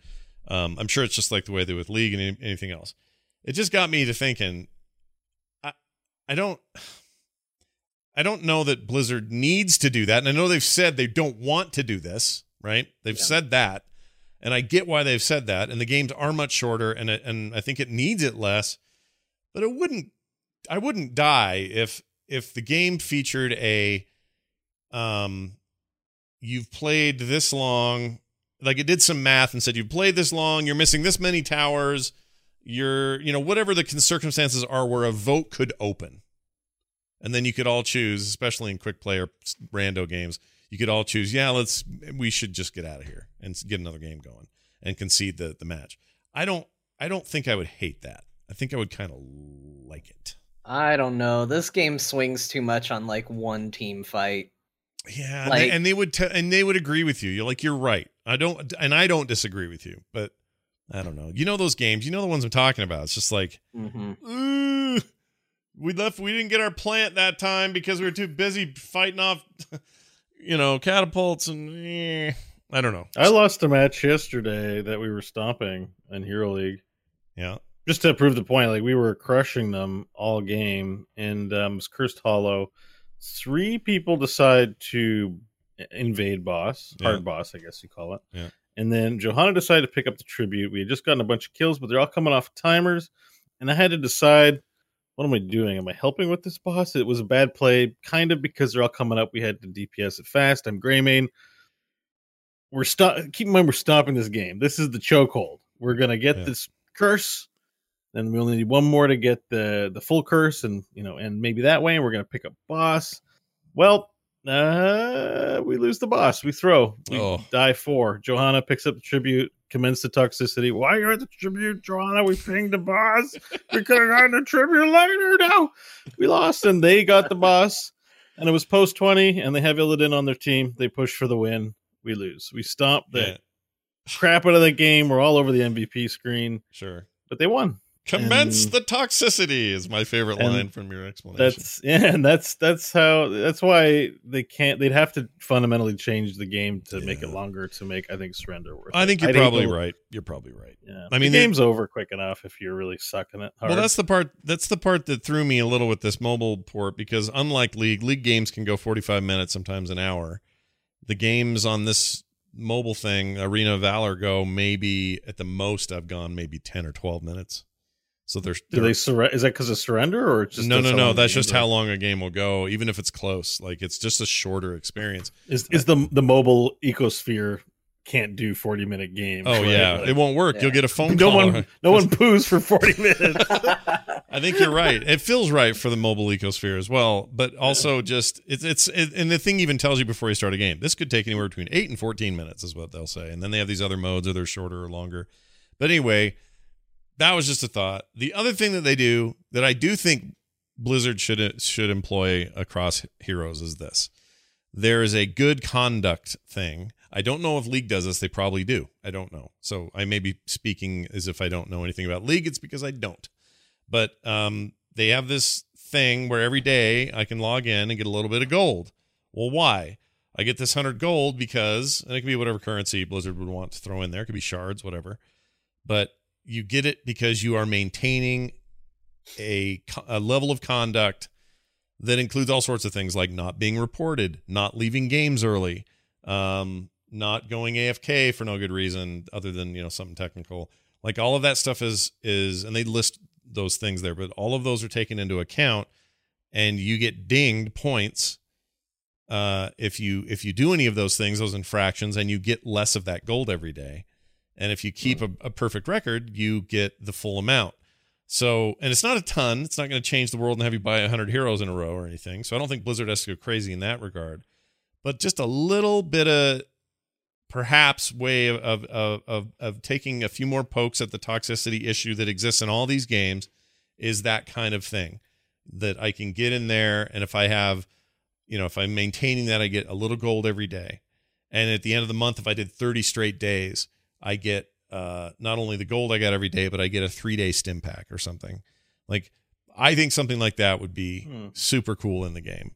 um, I'm sure it's just like the way they with League and anything else. It just got me to thinking. I don't. I don't know that Blizzard needs to do that. And I know they've said they don't want to do this, right? They've said that. And I get why they've said that. And the games are much shorter and it, and I think it needs it less. But it wouldn't I wouldn't die if if the game featured a um you've played this long like it did some math and said you've played this long, you're missing this many towers, you're you know whatever the circumstances are where a vote could open. And then you could all choose especially in quick play or rando games you could all choose yeah let's we should just get out of here and get another game going and concede the the match. I don't i don't think i would hate that. I think i would kind of like it. I don't know. This game swings too much on like one team fight. yeah and they, and they would te- and they would agree with you. You're like you're right. I don't and i don't disagree with you but i don't know you know those games you know the ones i'm talking about it's just like hmm "Ooh, we left we didn't get our plant that time because we were too busy fighting off *laughs* you know catapults and eh, i don't know I lost a match yesterday that we were stomping in Hero League. yeah Just to prove the point, like we were crushing them all game, and um, it was Cursed Hollow. Three people decide to invade boss, hard Yeah. boss, I guess you call it. Yeah. And then Johanna decided to pick up the tribute. We had just gotten a bunch of kills, but they're all coming off timers. And I had to decide, what am I doing? Am I helping with this boss? It was a bad play, kind of because they're all coming up. We had to DPS it fast. I'm Greymane. We're stop. Keep in mind, we're stopping this game. This is the chokehold. We're gonna get Yeah. this curse, then we only need one more to get the the full curse, and you know, and maybe that way, and we're gonna pick up boss. Well, uh, we lose the boss. We throw. We Oh. die four. Johanna picks up the tribute, commends the toxicity. Why are you're at the tribute, Johanna? We pinged the boss. we could have gotten the tribute later. No, we lost, and they got the boss. And it was post twenty, and they have Illidan on their team. They push for the win. We lose. We stomp the Yeah. crap out of the game. We're all over the MVP screen, sure but they won. Commence And- the toxicity is my favorite line from your explanation That's *laughs* yeah, and that's that's how that's why they can't. They'd have to fundamentally change the game to make it longer to make I think surrender worth. i it. think you're I'd probably to- right you're probably right Yeah, I mean, the they- game's over quick enough if you're really sucking it. Hard. Well, that's the part. That's the part that threw me a little with this mobile port because unlike league, league games can go 45 minutes, sometimes an hour. The games on this mobile thing, Arena of Valor, go maybe at the most. I've gone maybe 10 or 12 minutes. So there's Do they surrender? Is that because of surrender or just no, no, no. That's just how long a game will go, even if it's close. Like it's just a shorter experience. is uh, is the the mobile ecosphere can't do forty minute games. Oh right? yeah, Like, it won't work. You'll get a phone no call. one no one *laughs* poos for forty minutes. *laughs* I think you're right. It feels right for the mobile ecosphere as well, but also just it's it's it, and the thing even tells you before you start a game. This could take anywhere between eight and fourteen minutes, is what they'll say, and then they have these other modes, or they're shorter or longer. But anyway, that was just a thought. The other thing that they do that I do think Blizzard should should employ across heroes is this: there is a good conduct thing. I don't know if League does this. They probably do. I don't know. So I may be speaking as if I don't know anything about League. It's because I don't but um, they have this thing where every day I can log in and get a little bit of gold. Well, why? I get this 100 gold because, and it could be whatever currency Blizzard would want to throw in there. It could be shards, whatever. But you get it because you are maintaining a, a level of conduct that includes all sorts of things like not being reported, not leaving games early, um, not going AFK for no good reason other than you know something technical. Like all of that stuff is is, and they list those things there, but all of those are taken into account, and you get dinged points uh, if you if you do any of those things, those infractions, and you get less of that gold every day. And if you keep hmm. a, a perfect record, you get the full amount. So, and it's not a ton. It's not going to change the world and have you buy 100 heroes in a row or anything. So, I don't think Blizzard has to go crazy in that regard. But just a little bit of perhaps way of of of of taking a few more pokes at the toxicity issue that exists in all these games is that kind of thing that I can get in there and if I have you know if I'm maintaining that I get a little gold every day and at the end of the month if I did 30 straight days I get uh not only the gold I got every day but I get a 3 day stim pack or something like I think something like that would be Hmm. super cool in the game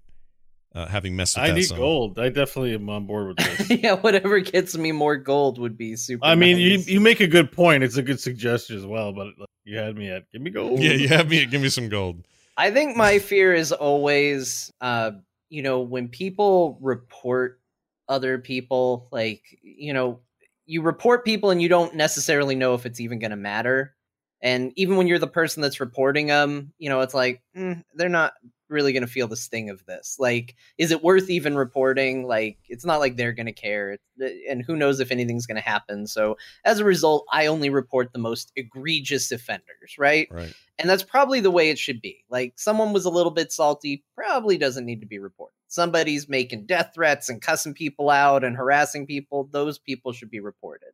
uh, having messed with I that need some. gold. I definitely am on board with *laughs* this. yeah, whatever gets me more gold would be super. I mean, nice. you you make a good point. It's a good suggestion as well. But like, you had me at give me gold. yeah you have me at give me some gold I think my *laughs* fear is always, uh, you know, when people report other people, like, you know, you report people and you don't necessarily know if it's even going to matter. And even when you're the person that's reporting them, you know, it's like, mm, they're not really going to feel the sting of this. Like, is it worth even reporting? Like, it's not like they're going to care. Eh, and who knows if anything's going to happen. So as a result, I only report the most egregious offenders, right? right And that's probably the way it should be. Like someone was a little bit salty, probably doesn't need to be reported. Somebody's making death threats and cussing people out and harassing people, those people should be reported.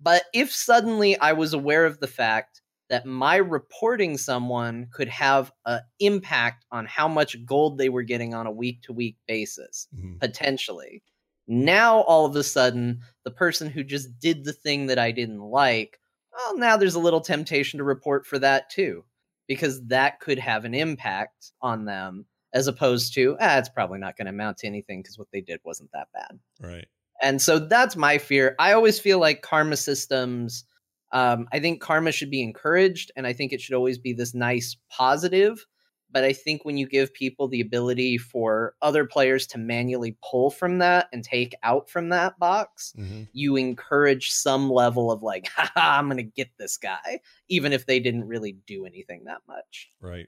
But if suddenly I was aware of the fact that my reporting someone could have an impact on how much gold they were getting on a week to week basis, Mhm. potentially. Now, all of a sudden, the person who just did the thing that I didn't like, well, now there's a little temptation to report for that too, because that could have an impact on them, as opposed to, ah, it's probably not going to amount to anything because what they did wasn't that bad. right And so that's my fear. I always feel like karma systems, um, I think karma should be encouraged, and I think it should always be this nice positive. But I think when you give people the ability for other players to manually pull from that and take out from that box, Mhm. you encourage some level of like, *laughs* haha, I'm going to get this guy, even if they didn't really do anything that much. Right.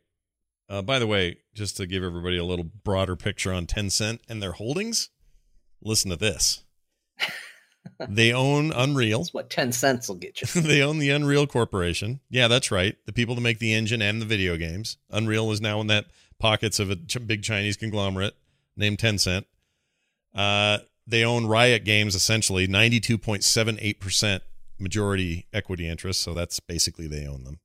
Uh, by the way, just to give everybody a little broader picture on Tencent and their holdings, listen to this. *laughs* they own Unreal. That's what 10 cents will get you. *laughs* they own the Unreal Corporation. Yeah, that's right. The people that make the engine and the video games. Unreal is now in that pockets of a ch- big Chinese conglomerate named Tencent. Uh, they own Riot Games essentially, 92.78% majority equity interest. So that's basically they own them.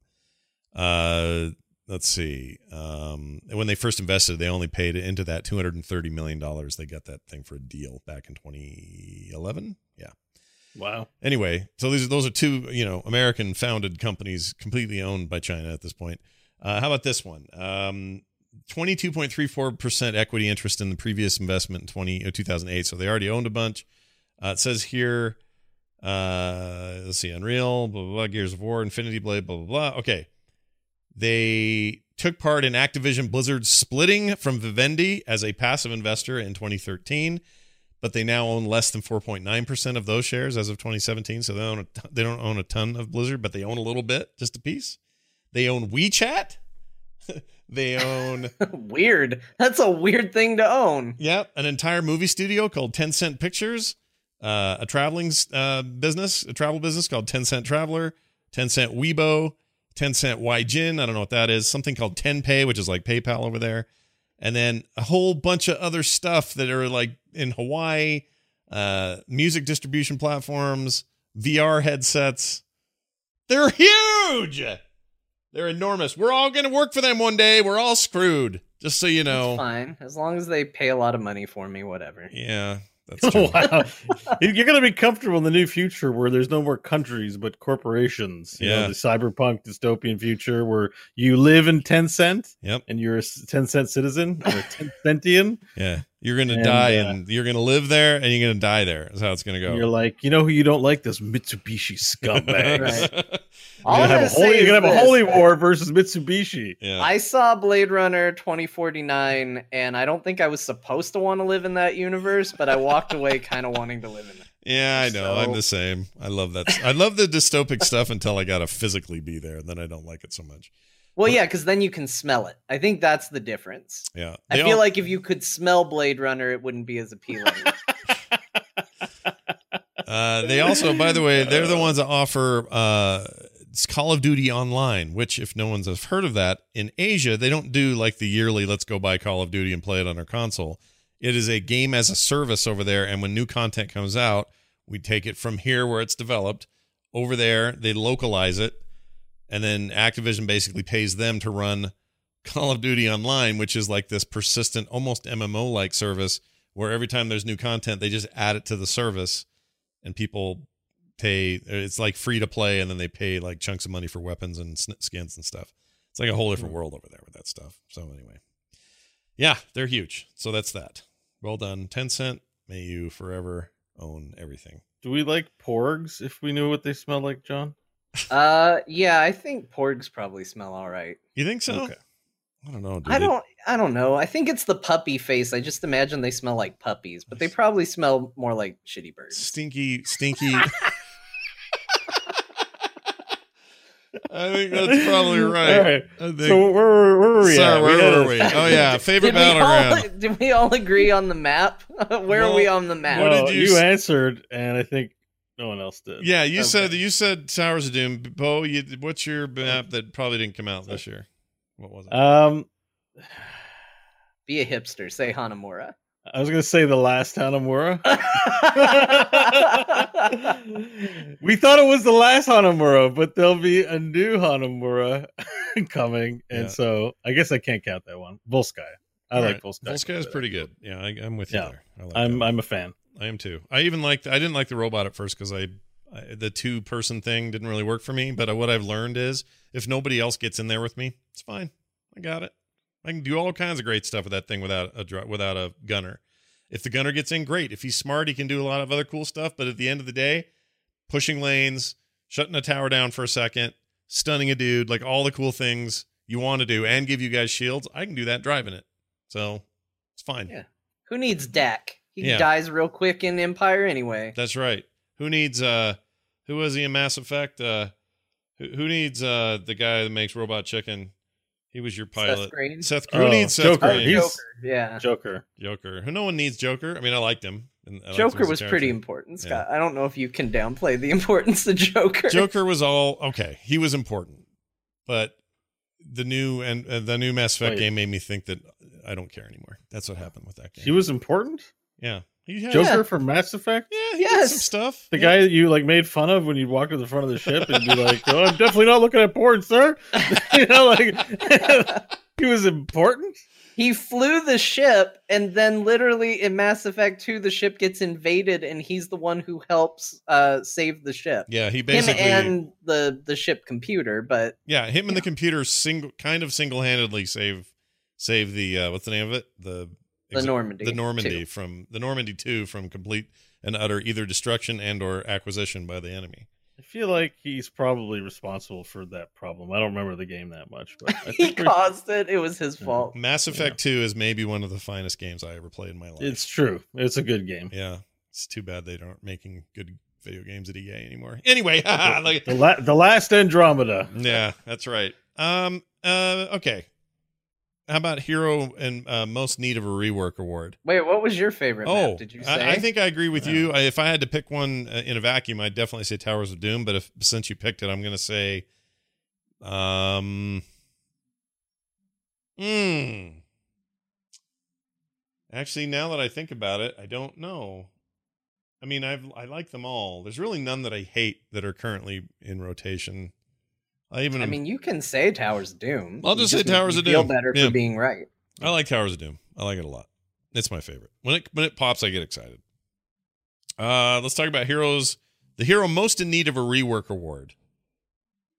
Uh, let's see. Um, when they first invested, they only paid into that $230 million. They got that thing for a deal back in 2011. Wow. Anyway, so these are, those are two, you know, American founded companies completely owned by China at this point. Uh, how about this one? Um, 22.34% equity interest in the previous investment in 20, uh, 2008. So they already owned a bunch. Uh, it says here, uh, let's see, Unreal, blah, blah, blah, Gears of War, Infinity Blade, blah, blah, blah. Okay. They took part in Activision Blizzard splitting from Vivendi as a passive investor in 2013 but they now own less than 4.9% of those shares as of 2017. So they own a t- they don't own a ton of Blizzard, but they own a little bit, just a piece. They own WeChat. *laughs* they own *laughs* weird. That's a weird thing to own. yep, an entire movie studio called Tencent Pictures, uh, a traveling uh, business, a travel business called Tencent Traveler, Tencent Weibo, Tencent Waijin, I don't know what that is, something called Tenpay, which is like PayPal over there and then a whole bunch of other stuff that are like in Hawaii, uh, music distribution platforms, VR headsets. They're huge. They're enormous. We're all going to work for them one day. We're all screwed. Just so you know. It's fine. As long as they pay a lot of money for me, whatever. Yeah, that's *laughs* true. wow. You're going to be comfortable in the new future where there's no more countries but corporations. You Yeah. know, the cyberpunk dystopian future where you live in Tencent Yep. and you're a Tencent citizen or a Tencentian. Yeah. You're going to And, die uh, and you're going to live there and you're going to die there. That's how it's going to go. You're like, you know who you don't like? Those Mitsubishi scumbags. *laughs* Right. You're gonna gonna have a holy, you're gonna have a holy war versus Mitsubishi. yeah. I saw Blade Runner 2049, and I don't think I was supposed to want to live in that universe, but I walked away *laughs* kind of wanting to live in it. yeah, I know. I'm the same. I love that. I love the dystopic stuff until I got to physically be there. And then I don't like it so much. Well, yeah, because then you can smell it. I think that's the difference. Yeah. I feel all- like if you could smell Blade Runner, it wouldn't be as appealing. *laughs* *laughs* Uh, they also, by the way, they're the ones that offer uh, it's Call of Duty Online, which, if no one's heard of that, in Asia, they don't do like the yearly let's go buy Call of Duty and play it on our console. It is a game as a service over there. And when new content comes out, we take it from here where it's developed over there, they localize it, and then Activision basically pays them to run Call of Duty Online, which is like this persistent, almost MMO like service where every time there's new content, they just add it to the service and people pay it's like free to play and then they pay like chunks of money for weapons and skins and stuff. It's like a whole different hmm. world over there with that stuff. So anyway. Yeah they're huge. So that's that. Well done. Tencent may you forever own everything. Do we like porgs if we knew what they smell like john uh yeah i think porgs probably smell all right you think so okay. I don't know. Do I don't. I don't know. I think it's the puppy face. I just imagine they smell like puppies, but they probably smell more like shitty birds. Stinky, stinky. *laughs* I think that's probably right. right. Think... So where, where were we? Sorry, where were we? Oh yeah, *laughs* favorite battleground. Did, *laughs* did we all agree on the map? where well, are we on the map? Well, did you, you answered, and I think no one else did. Yeah, you okay. said you said Towers of Doom. Bo, you, what's your map that probably didn't come out this year? What was it? Um, be a hipster. Say Hanamura. I was gonna say the last Hanamura. *laughs* we thought it was the last Hanamura, but there'll be a new Hanamura *laughs* coming, and yeah. so I guess I can't count that one. Volskaya. I All like right. Volskaya. Volskaya is pretty good. Yeah, I, am with you yeah. there. I like I'm I'm a fan. I am too. I even liked. I didn't like the robot at first because I, I, the two person thing didn't really work for me. But what I've learned is if nobody else gets in there with me, it's fine. I got it. I can do all kinds of great stuff with that thing without a without a gunner. If the gunner gets in, great. If he's smart, he can do a lot of other cool stuff. But at the end of the day, pushing lanes, shutting a tower down for a second, stunning a dude, like all the cool things you want to do, and give you guys shields, I can do that driving it. So it's fine. Yeah. Who needs Dak? He yeah. dies real quick in Empire anyway. That's right. Who needs uh who was he in Mass Effect? Uh who, who needs uh the guy that makes Robot Chicken? He was your pilot. Seth Green. Seth Who oh, needs Seth Joker. Green? He's Joker. Yeah. Joker. Joker. Who no one needs Joker. I mean, I liked him. I Joker was pretty important, Scott. Yeah. I don't know if you can downplay the *laughs* importance of Joker. Joker was all okay. He was important, but the new and uh, the new Mass Effect Wait. game made me think that I don't care anymore. That's what happened with that game. He was important. Yeah. Joker yeah. from Mass Effect? Yeah, he yes. did some stuff. The yeah. guy that you like made fun of when you walk to the front of the ship and be like, "Oh, I'm definitely not looking at porn, sir." *laughs* you know, like *laughs* he was important. He flew the ship, and then literally in Mass Effect 2, the ship gets invaded, and he's the one who helps uh, save the ship. Yeah, he basically him and the the ship computer, but yeah, him and the computer single kind of single handedly save save the uh, what's the name of it the the Normandy, the Normandy from the Normandy two from complete and utter either destruction and or acquisition by the enemy. I feel like he's probably responsible for that problem. I don't remember the game that much, but *laughs* he caused it. It was his fault. Mass Effect yeah. Two is maybe one of the finest games I ever played in my life. It's true. It's a good game. Yeah, it's too bad they aren't making good video games at EA anymore. Anyway, *laughs* the, the, la- the last Andromeda. Yeah, that's right. Um. Uh. Okay. How about hero and uh, most need of a rework award? Wait, what was your favorite? Oh, map, did you say? I, I, think I agree with you. If I had to pick one uh, in a vacuum, I'd definitely say Towers of Doom. But if since you picked it, I'm going to say, um, hmm. Actually, now that I think about it, I don't know. I mean, I've I like them all. There's really none that I hate that are currently in rotation. I even. I mean, you can say Towers of Doom. I'll just, just say Towers of Doom. Feel better yeah. for being right. I like Towers of Doom. I like it a lot. It's my favorite. When it when it pops, I get excited. Uh, let's talk about heroes. The hero most in need of a rework award.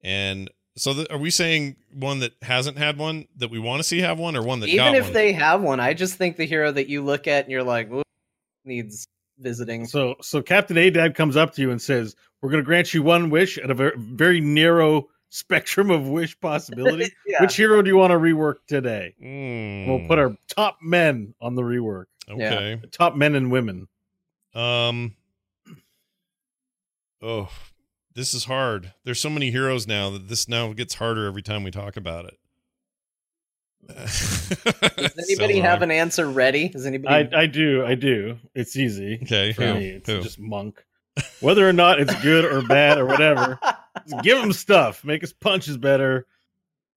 And so, the, are we saying one that hasn't had one that we want to see have one, or one that even if one? they have one? I just think the hero that you look at and you're like needs visiting. So, so Captain Adad comes up to you and says, "We're going to grant you one wish at a very, very narrow spectrum of wish possibility. *laughs* yeah. Which hero do you want to rework today? Mm. We'll put our top men on the rework. Okay. Yeah. Top men and women. Um Oh, this is hard. There's so many heroes now that this now gets harder every time we talk about it. *laughs* Does anybody so have an answer ready? Does anybody? I, I do. I do. It's easy. Okay. For Who? me, it's Who? just monk. Whether or not it's good or bad or whatever, give him stuff. Make his punches better.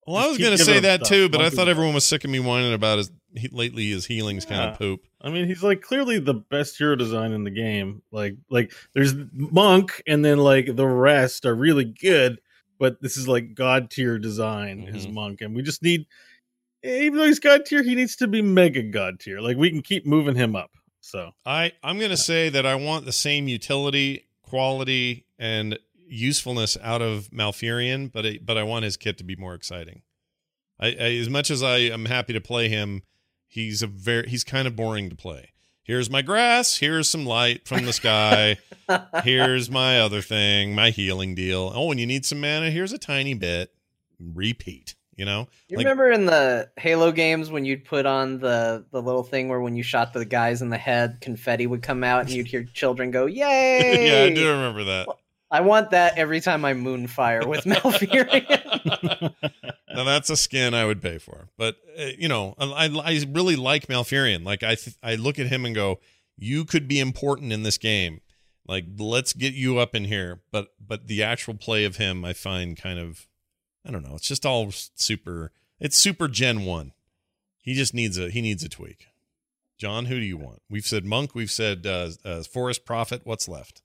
Well, I was going to say that stuff. too, but I thought everyone was sick of me whining about his he, lately his healing's kind of poop. I mean, he's like clearly the best hero design in the game. Like, like there's Monk, and then like the rest are really good, but this is like god tier design is Mhm. Monk, and we just need, even though he's god tier, he needs to be mega god tier. Like we can keep moving him up. So I I'm going to say that I want the same utility, quality, and usefulness out of Malfurion, but it, but I want his kit to be more exciting. I, I as much as I am happy to play him, he's a very he's kind of boring to play. Here's my grass. Here's some light from the sky. *laughs* here's my other thing, my healing deal. Oh, and you need some mana. Here's a tiny bit. Repeat. You know, You Like- remember in the Halo games when you'd put on the the little thing where when you shot the guys in the head, confetti would come out and you'd hear children go, *laughs* "Yay!" yeah, I do remember that. I want that every time I moonfire with *laughs* Malfurion. *laughs* now that's a skin I would pay for. But uh, you know, I, I really like Malfurion. Like I th- I look at him and go, you could be important in this game. Like let's get you up in here. But but the actual play of him, I find kind of, I don't know. It's just all super. It's super Gen One. He just needs a he needs a tweak. John, who do you want? We've said monk. We've said uh, uh, forest prophet. What's left?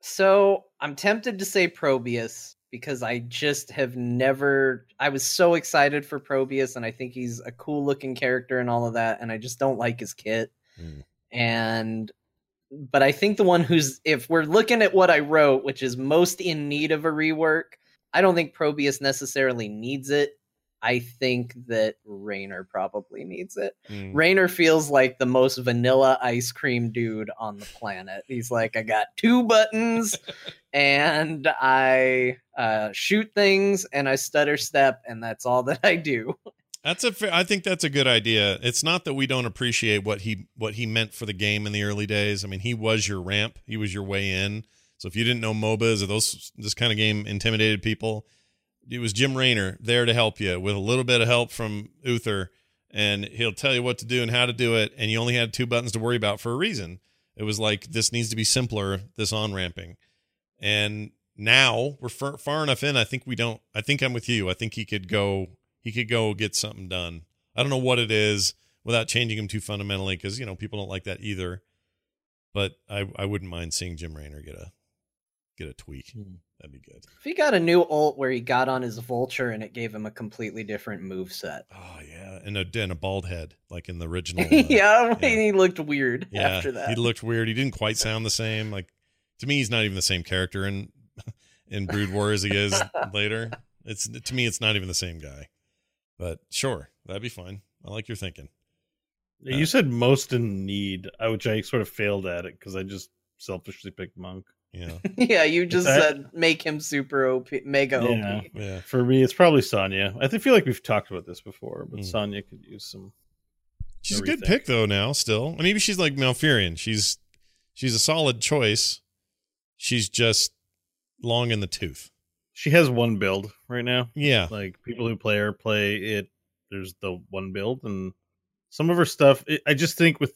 So I'm tempted to say Probius because I just have never. I was so excited for Probius, and I think he's a cool looking character and all of that, and I just don't like his kit. Mm. And but I think the one who's if we're looking at what I wrote, which is most in need of a rework, I don't think Probius necessarily needs it. I think that Raynor probably needs it. Mm. Raynor feels like the most vanilla ice cream dude on the planet. He's like, I got two buttons *laughs* and I uh, shoot things and I stutter step, and that's all that I do. That's a fair, I think that's a good idea. It's not that we don't appreciate what he what he meant for the game in the early days. I mean, he was your ramp. He was your way in. So if you didn't know MOBAs or those this kind of game intimidated people, it was Jim Raynor there to help you with a little bit of help from Uther, and he'll tell you what to do and how to do it. And you only had two buttons to worry about for a reason. It was like this needs to be simpler. This on ramping, and now we're far, far enough in. I think we don't. I think I'm with you. I think he could go. He could go get something done. I don't know what it is without changing him too fundamentally because you know people don't like that either. But I I wouldn't mind seeing Jim Raynor get a get a tweak. That'd be good. If he got a new ult where he got on his vulture and it gave him a completely different move set. Oh yeah, and a and a bald head like in the original. *laughs* uh, yeah, he looked weird yeah, after that. he looked weird. He didn't quite sound the same. Like to me, he's not even the same character in *laughs* in Brood War as he is *laughs* later. It's to me, it's not even the same guy. But sure, that'd be fine. I like your thinking. you said most in need, uh, which I sort of failed at it because I just selfishly picked Monk. Yeah, *laughs* yeah, you just that- said make him super OP, mega Yeah. OP. yeah. For me, it's probably Sonya. I feel like we've talked about this before, but Mm. Sonya could use some. She's a good pick though. Now, still, I mean, maybe she's like Malfurion. She's she's a solid choice. She's just long in the tooth. She has one build right now. Yeah, Like people who play her play it. There's the one build, and some of her stuff. It, I just think with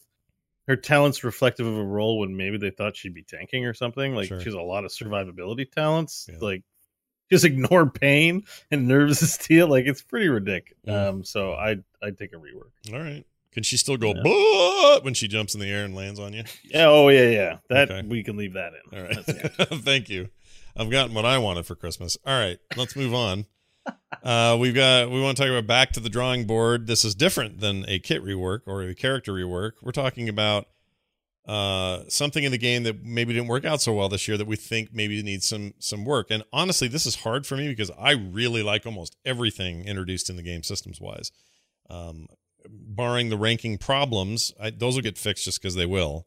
her talents reflective of a role when maybe they thought she'd be tanking or something. Like Sure. she has a lot of survivability talents. Yeah. Like just *laughs* ignore pain and nerves of steel. Like it's pretty ridiculous. Yeah. Um, so I'd I'd take a rework. all right. Can she still go Yeah. When she jumps in the air and lands on you? Yeah. Oh yeah, yeah. That Okay. we can leave that in. All right. *laughs* Thank you. I've gotten what I wanted for Christmas. All right, let's move on. Uh, we've got we want to talk about back to the drawing board. This is different than a kit rework or a character rework. We're talking about uh, something in the game that maybe didn't work out so well this year that we think maybe needs some some work. And honestly, this is hard for me because I really like almost everything introduced in the game systems wise. Um, barring the ranking problems, I, those will get fixed just because they will.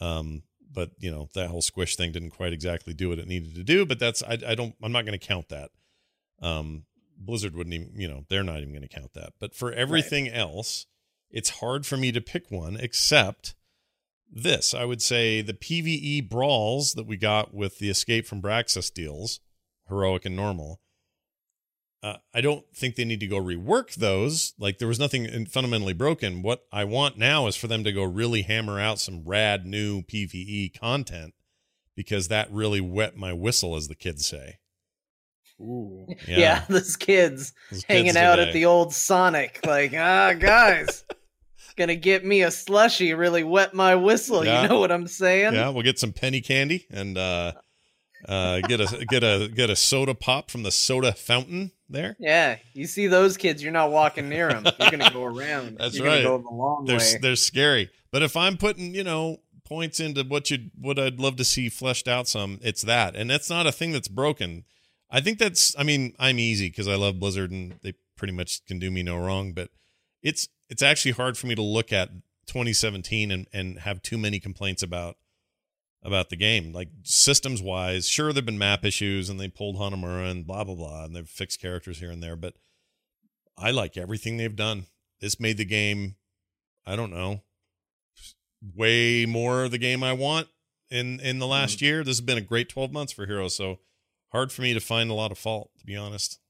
Um, but you know that whole squish thing didn't quite exactly do what it needed to do. But that's I, I don't I'm not going to count that. Um, Blizzard wouldn't even you know they're not even going to count that. But for everything else, it's hard for me to pick one except this. I would say the PVE brawls that we got with the Escape from Braxis deals, heroic and normal. Uh, I don't think they need to go rework those. Like there was nothing fundamentally broken. What I want now is for them to go really hammer out some rad new PVE content because that really wet my whistle, as the kids say. Ooh. *laughs* Yeah, Yeah. *laughs* those kids Those kids hanging out today. at the old Sonic, like, *laughs* ah, guys, gonna get me a slushy, really wet my whistle. Yeah. You know what I'm saying? Yeah, we'll get some penny candy and uh, uh, get a get a get a soda pop from the soda fountain there. Yeah, you see those kids, you're not walking near them. You're gonna go around. That's you're right. Gonna go the long They're way. they're scary. But if I'm putting you know points into what you what I'd love to see fleshed out some, it's that, and that's not a thing that's broken. I think that's. I mean, I'm easy because I love Blizzard and they pretty much can do me no wrong. But it's it's actually hard for me to look at 2017 and and have too many complaints about about the game. Like systems wise, sure there've been map issues and they pulled Hanamura and blah blah blah and they've fixed characters here and there, but I like everything they've done. This made the game, I don't know, way more the game I want in in the last mm. year. This has been a great 12 months for Heroes, so hard for me to find a lot of fault, to be honest.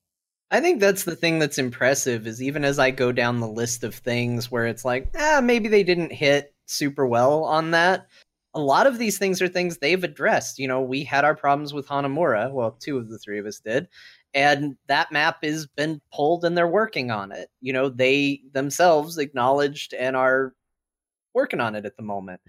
I think that's the thing that's impressive is even as I go down the list of things where it's like, ah, maybe they didn't hit super well on that. A lot of these things are things they've addressed. You know, we had our problems with Hanamura. Well, two of the three of us did. And that map has been pulled and they're working on it. You know, they themselves acknowledged and are working on it at the moment.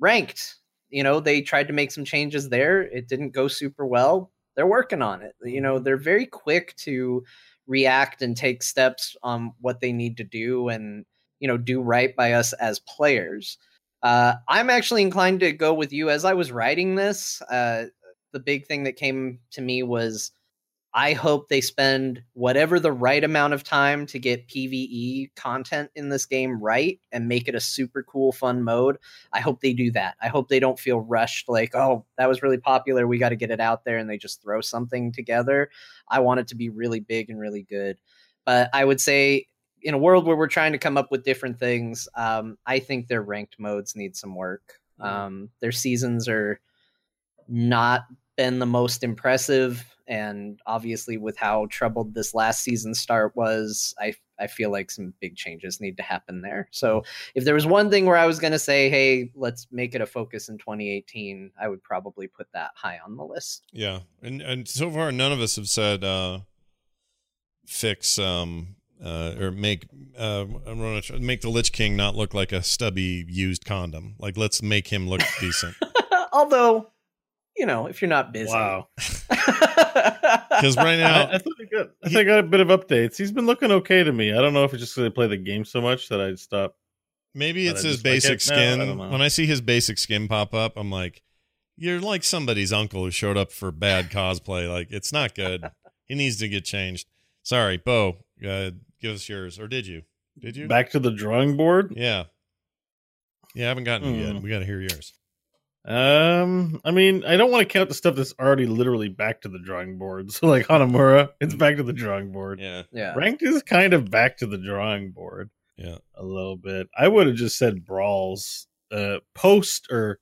Ranked, you know, they tried to make some changes there. It didn't go super well. They're working on it. You know, they're very quick to react and take steps on what they need to do and, you know, do right by us as players. Uh, I'm actually inclined to go with you. As I was writing this, uh, the big thing that came to me was I hope they spend whatever the right amount of time to get PvE content in this game right and make it a super cool, fun mode. I hope they do that. I hope they don't feel rushed, like, oh, that was really popular. We got to get it out there and they just throw something together. I want it to be really big and really good. But I would say, in a world where we're trying to come up with different things, um, I think their ranked modes need some work. Um, their seasons are not been the most impressive and obviously with how troubled this last season start was i i feel like some big changes need to happen there so if there was one thing where i was going to say hey let's make it a focus in 2018 i would probably put that high on the list Yeah, and and so far none of us have said uh, fix um uh or make uh I'm try- make the Lich King not look like a stubby used condom. Like let's make him look *laughs* decent. although you know if you're not busy Wow. *laughs* Because right now, I, I thought I got, I think I got a bit of updates. He's been looking okay to me. I don't know if it's just because I play the game so much that I stop. maybe it's his just like basic it. No, I skin. when I see his basic skin pop up, I'm like, you're like somebody's uncle who showed up for bad cosplay. Like it's not good. *laughs* he needs to get changed. Sorry, Bo. Uh, give us yours, or did you? Did you? Back to the drawing board. Yeah. Yeah, I haven't gotten it yet. Hmm. We got to hear yours. Um, I mean, I don't want to count the stuff that's already literally back to the drawing board. *laughs* So, like Hanamura, it's back to the drawing board. Yeah. yeah Ranked is kind of back to the drawing board Yeah. a little bit. I would have just said brawls, uh, post or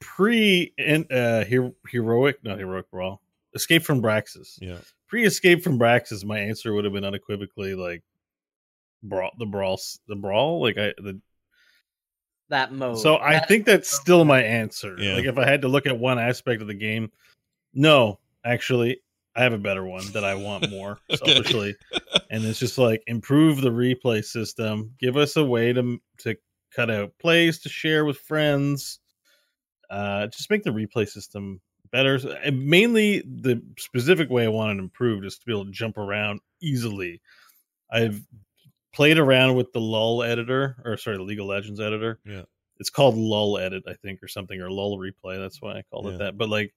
pre in uh her- heroic, not heroic brawl, escape from Braxis. Yeah. Pre escape from Braxis, my answer would have been unequivocally like brawl, the brawl, the brawl. Like I, the that mode so I That- think that's still my answer. Yeah. Like if I had to look at one aspect of the game, no, actually, I have a better one that I want more *laughs* Okay. selfishly, and it's just like improve the replay system. Give us a way to to cut out plays to share with friends. Uh, just make the replay system better. And mainly, the specific way I want it improved is to be able to jump around easily. I've played around with the lull editor or sorry the league of legends editor Yeah. it's called lull edit i think or something or lull replay that's why i called Yeah. it that but like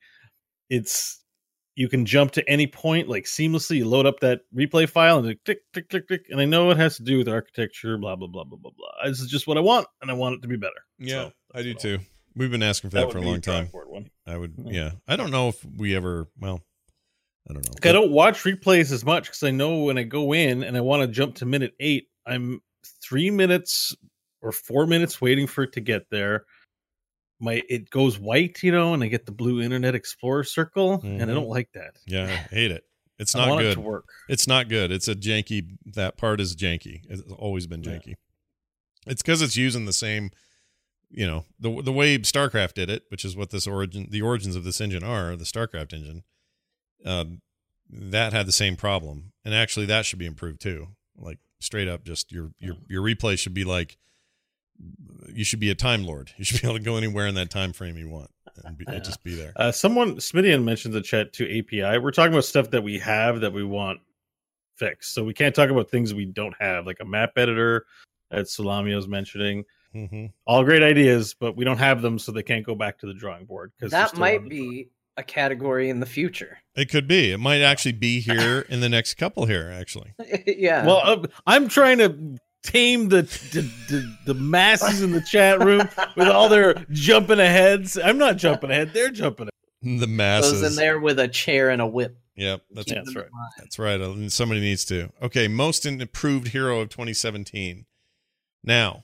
it's you can jump to any point like seamlessly you load up that replay file and like, tick tick tick tick and i know it has to do with architecture blah blah blah blah blah blah this is just what i want and i want it to be better Yeah, So, I do too. We've been asking for That that, for a long time. I would, Yeah. yeah. I don't know if we ever, well, I don't know. I don't watch replays as much because I know when I go in and I want to jump to minute eight, I'm three minutes or four minutes waiting for it to get there. My it goes white, you know, and I get the blue Internet Explorer circle, and I Mhm. don't like that. Yeah, I hate it. It's I not want it good. to work. It's not good. It's a janky. That part is janky. It's always been Yeah. janky. It's because it's using the same, you know, the the way StarCraft did it, which is what this origin, the origins of this engine are, the StarCraft engine. Um, that had the same problem, and actually that should be improved too. Like straight up, just your your your replay should be like you should be a time lord. You should be able to go anywhere in that time frame you want and be, just be there. Uh, someone Smithian mentioned the chat to API. We're talking about stuff that we have that we want fixed. So we can't talk about things we don't have, like a map editor that Salamio's mentioning. hmm All great ideas, but we don't have them, so they can't go back to the drawing board. because That might be a category in the future. It could be. It might actually be here in the next couple here. Actually, *laughs* yeah. Well, uh, I'm trying to tame the the, the the masses in the chat room with all their jumping aheads. I'm not jumping ahead; they're jumping. Ahead. the masses. Goes in there with a chair and a whip. Yep, that's Yeah, that's right. That's right. Uh, Somebody needs to. Okay, most improved hero of 2017. Now,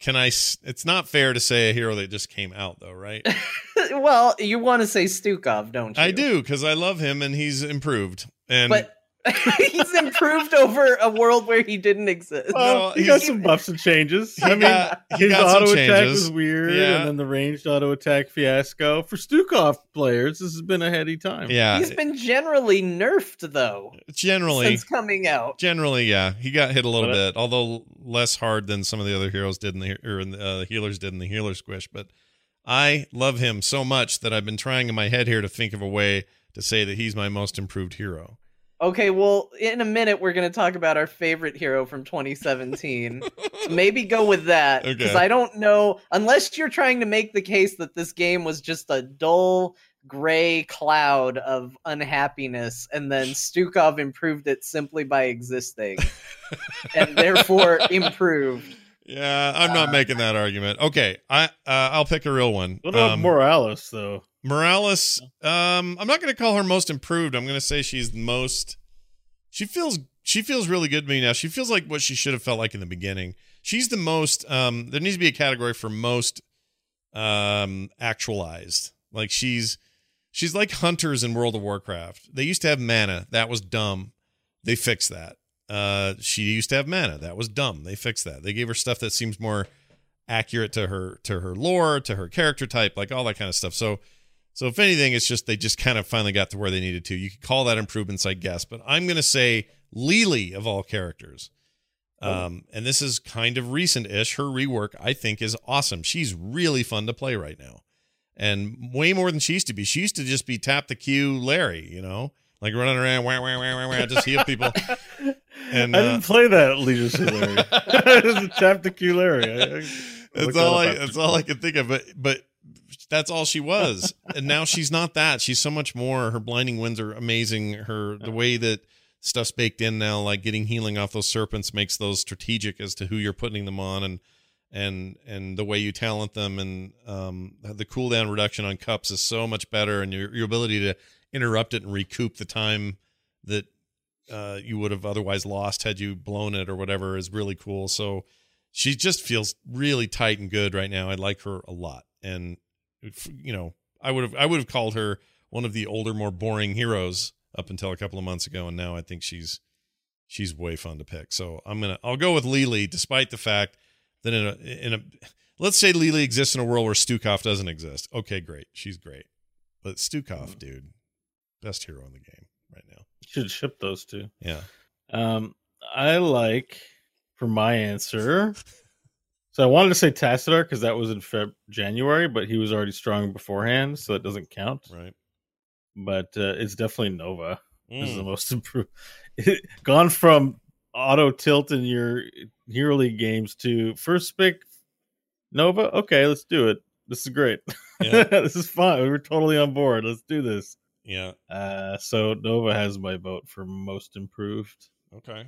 can I? It's not fair to say a hero that just came out, though, right? *laughs* well, you want to say Stukov, don't you? I do because I love him and he's improved. And But *laughs* he's improved over a world where he didn't exist. Well, he got some buffs and changes. I mean, got- his auto attack was weird, Yeah. and then the ranged auto attack fiasco for Stukov players. This has been a heady time. yeah, He's been generally nerfed though generally, since coming out. generally, yeah, he got hit a little But, uh, bit, although less hard than some of the other heroes did in the or in the, uh, the healers did in the healer squish. But I love him so much that I've been trying in my head here to think of a way to say that he's my most improved hero. Okay, well, in a minute we're going to talk about our favorite hero from 2017. so *laughs* maybe go with that because Okay. I don't know unless you're trying to make the case that this game was just a dull gray cloud of unhappiness and then Stukov improved it simply by existing *laughs* and therefore improved. Yeah, I'm not making that argument. Okay, I uh, I'll pick a real one. What about Um, Morales though? Morales, um, I'm not going to call her most improved. I'm going to say she's most. She feels she feels really good to me now. She feels like what she should have felt like in the beginning. She's the most. Um, there needs to be a category for most um, actualized. Like she's she's like hunters in World of Warcraft. They used to have mana. That was dumb. They fixed that. Uh, she used to have mana. That was dumb. They fixed that. They gave her stuff that seems more accurate to her to her lore, to her character type, like all that kind of stuff. So so if anything, it's just they just kind of finally got to where they needed to. You could call that improvements, I guess. But I'm gonna say Li Li of all characters. Um, and this is kind of recent-ish. Her rework, I think, is awesome. She's really fun to play right now, and way more than she used to be. She used to just be tap the Q Larry, you know, like running around, wah, wah, wah, wah, wah, just heal people. *laughs* And I uh, didn't play that Leisure Larry. Just tap the Q Larry. I- I- that's all I that's all I could think of. But but that's all she was. *laughs* and now she's not that. She's so much more. Her blinding winds are amazing. Her the way that stuff's baked in now, like getting healing off those serpents, makes those strategic as to who you're putting them on and and and the way you talent them and um, the cooldown reduction on cups is so much better and your your ability to interrupt it and recoup the time that uh, you would have otherwise lost had you blown it or whatever is really cool. So she just feels really tight and good right now. I like her a lot, and you know, I would have I would have called her one of the older, more boring heroes up until a couple of months ago, and now I think she's she's way fun to pick. So I'm gonna I'll go with Li Li, despite the fact that in a in a let's say Li Li exists in a world where Stukov doesn't exist. Okay, great, she's great, but Stukov, dude, best hero in the game right now. Should ship those two. Yeah. Um, I like for my answer. So I wanted to say Tassadar because that was in Feb January, but he was already strong beforehand, so that doesn't count. Right. But uh, it's definitely Nova. This is the Mm. most improved. *laughs* Gone from auto tilt in your Hero League games to first pick Nova. Okay, let's do it. This is great. Yeah. *laughs* this is fun. We're totally on board. Let's do this. Yeah. Uh, so Nova has my vote for most improved. Okay.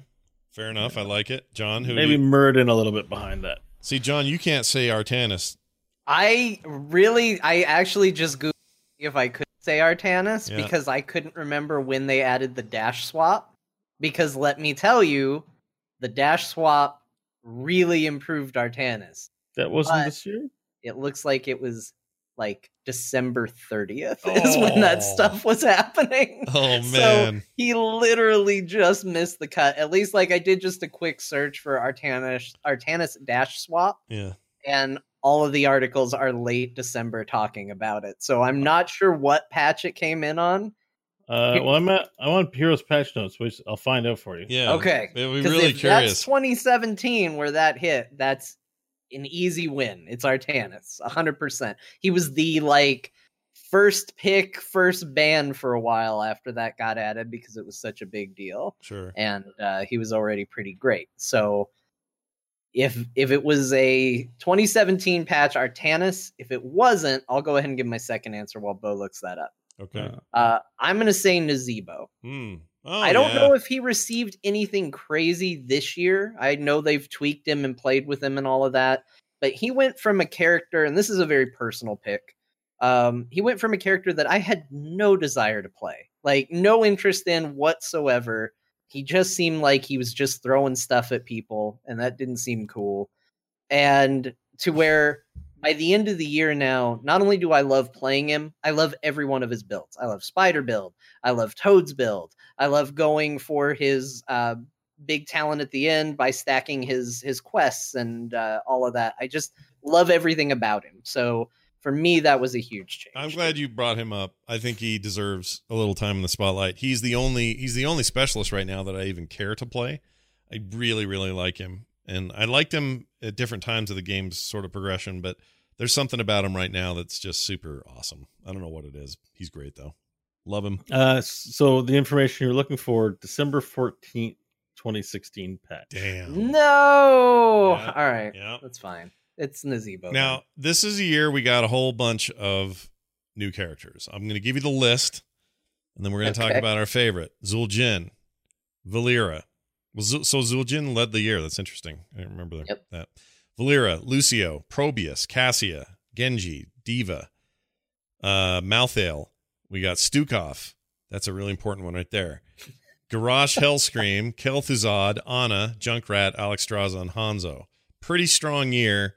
Fair enough. I like it. John, who Maybe you- Murden a little bit behind that. See, John, you can't say Artanis. I really, I actually just googled if I could say Artanis Yeah. because I couldn't remember when they added the dash swap. Because let me tell you, the dash swap really improved Artanis. That wasn't But this year. It looks like it was like December 30th *laughs* is when that Oh. stuff was happening. Oh man. *laughs* So man. he literally just missed the cut. At least like I did just a quick search for Artanis Artanis dash swap yeah. and all of the articles are late December talking about it. So I'm not sure what patch it came in on, Uh, well, I'm at, I want Heroes patch notes, which I'll find out for you. Yeah. Okay. We're 'Cause really curious. That's 2017 where that hit. That's an easy win. It's Artanis, 100%. He was the like first pick, first ban for a while after that got added because it was such a big deal. Sure. And uh, he was already pretty great. So if if it was a 2017 patch Artanis, if it wasn't, I'll go ahead and give my second answer while Bo looks that up. Okay. Uh, I'm gonna say Nazeebo. Hmm. Oh, I don't yeah. know if he received anything crazy this year. I know they've tweaked him and played with him and all of that, but he went from a character, and this is a very personal pick. Um, he went from a character that I had no desire to play, like no interest in whatsoever. He just seemed like he was just throwing stuff at people, and that didn't seem cool. And to where by the end of the year now, not only do I love playing him, I love every one of his builds. I love Spider build, I love Toad's build, I love going for his uh, big talent at the end by stacking his his quests and uh, all of that. I just love everything about him. So for me, that was a huge change. I'm glad you brought him up. I think he deserves a little time in the spotlight. He's the only he's the only specialist right now that I even care to play. I really really like him, and I liked him at different times of the game's sort of progression. But there's something about him right now that's just super awesome. I don't know what it is. He's great though. Love him. Uh, so the information you're looking for, December 14th, 2016 patch. Damn. No. Yeah, All right. yeah. That's fine. It's Nazeebo. Now, this is a year we got a whole bunch of new characters. I'm going to give you the list, and then we're going to talk about our favorite Zul'jin, Valeera. Well, so Zul'jin led the year. That's interesting. I didn't remember that. Yep. that. Valeera, Lucio, Probius, Cassia, Genji, D.Va, uh, Malthael. We got Stukov. That's a really important one right there. Garrosh, *laughs* Hellscream, Kel'Thuzad, Anna, Junkrat, Alex and Hanzo. Pretty strong year.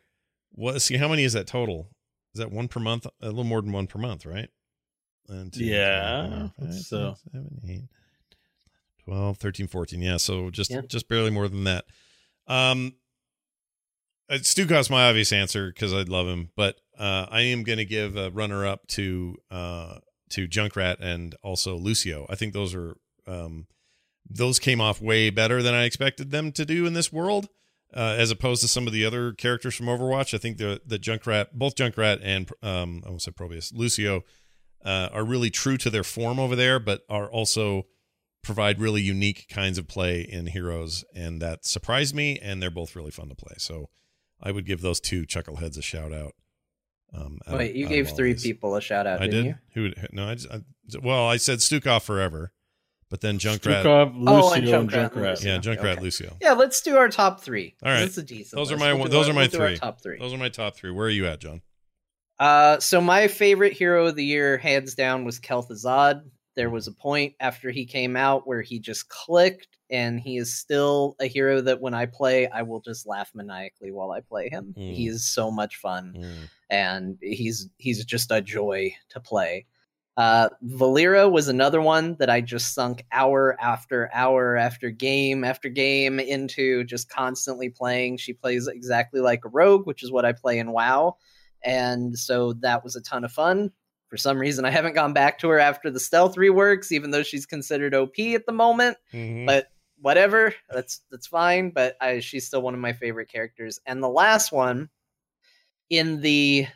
What? See, how many is that total? Is that one per month? A little more than one per month, right? One, two, three, Yeah, four, five, so- six, seven, eight, 12, 13, 14. Yeah, so just Yeah. just barely more than that. Um, Stukov's my obvious answer because I love him, but uh, I am going to give a runner up to uh, to Junkrat and also Lucio. I think those are um, those came off way better than I expected them to do in this world, uh, as opposed to some of the other characters from Overwatch. I think the the Junkrat, both Junkrat and um, I almost said Probius, Lucio, uh, are really true to their form over there, but are also provide really unique kinds of play in Heroes, and that surprised me. And they're both really fun to play. So I would give those two chuckleheads a shout out. Um, out Wait, you out gave three these. people a shout out, I didn't did. you? Who? would- No, I, just, I well, I said Stukov forever, but then Junkrat. Stukov, Lucio, Oh, and and Junkrat, Junkrat. Lucio. Yeah, Junkrat, Okay. Lucio. Yeah, let's do our top three. All right. That's a decent. Those are my We'll those our- are my we'll three. top three. Those are my top three. Where are you at, John? Uh, so my favorite hero of the year, hands down, was Kel'Thuzad. There was a point after he came out where he just clicked, and he is still a hero that when I play, I will just laugh maniacally while I play him. Mm. He is so much fun, Mm. and he's he's just a joy to play. Uh, Valeera was another one that I just sunk hour after hour after game after game into, just constantly playing. She plays exactly like a rogue, which is what I play in WoW and so that was a ton of fun. For some reason, I haven't gone back to her after the stealth reworks, even though she's considered OP at the moment. Mhm. But whatever, that's that's fine. But I, she's still one of my favorite characters. And the last one in the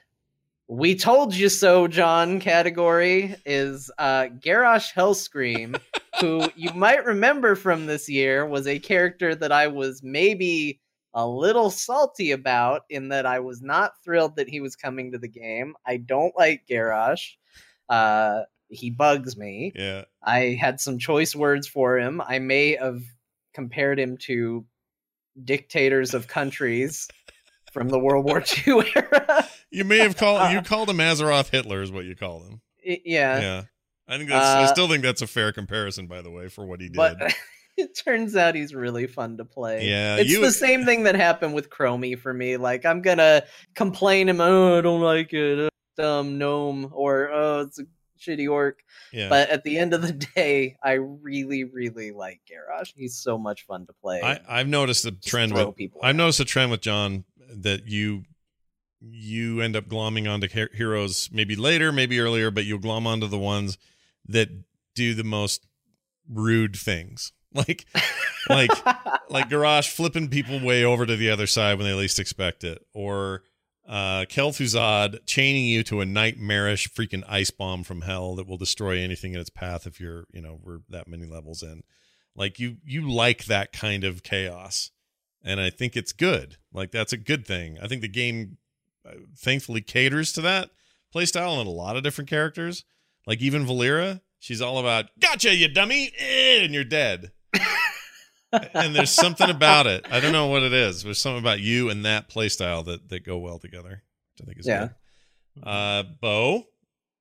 "We told you so, John" category is uh, Garrosh Hellscream, *laughs* who you might remember from this year was a character that I was maybe a little salty about in that I was not thrilled that he was coming to the game. I don't like Garrosh. Uh, he bugs me. Yeah. I had some choice words for him. I may have compared him to dictators of countries from the World War *laughs* II era. You may have called you called him Azeroth Hitler is what you called him. Yeah. Yeah. I think that's I Uh, still think that's a fair comparison by the way for what he did. But *laughs* it turns out he's really fun to play. Yeah, it's you- the same thing that happened with Chromie for me. Like I'm gonna complain him, oh, I don't like it, dumb gnome, or oh, it's a shitty orc. yeah. But at the end of the *laughs* day, I really, really like Garrosh. He's so much fun to play. I, I've noticed the trend with people I've noticed a trend with John that you you end up glomming onto her- heroes maybe later, maybe earlier, but you'll glom onto the ones that do the most rude things. *laughs* Like like *laughs* like Garrosh flipping people way over to the other side when they least expect it, or uh Kel'Thuzad chaining you to a nightmarish freaking ice bomb from hell that will destroy anything in its path if you're, you know, we're that many levels in. Like you you like that kind of chaos. And I think it's good. Like that's a good thing. I think the game uh, thankfully caters to that playstyle and a lot of different characters. Like even Valeera, she's all about gotcha, you dummy, eh, and you're dead. *laughs* and there's something about it. I don't know what it is. There's something about you and that playstyle that that go well together. Which I think is Yeah. good. Uh, Bo,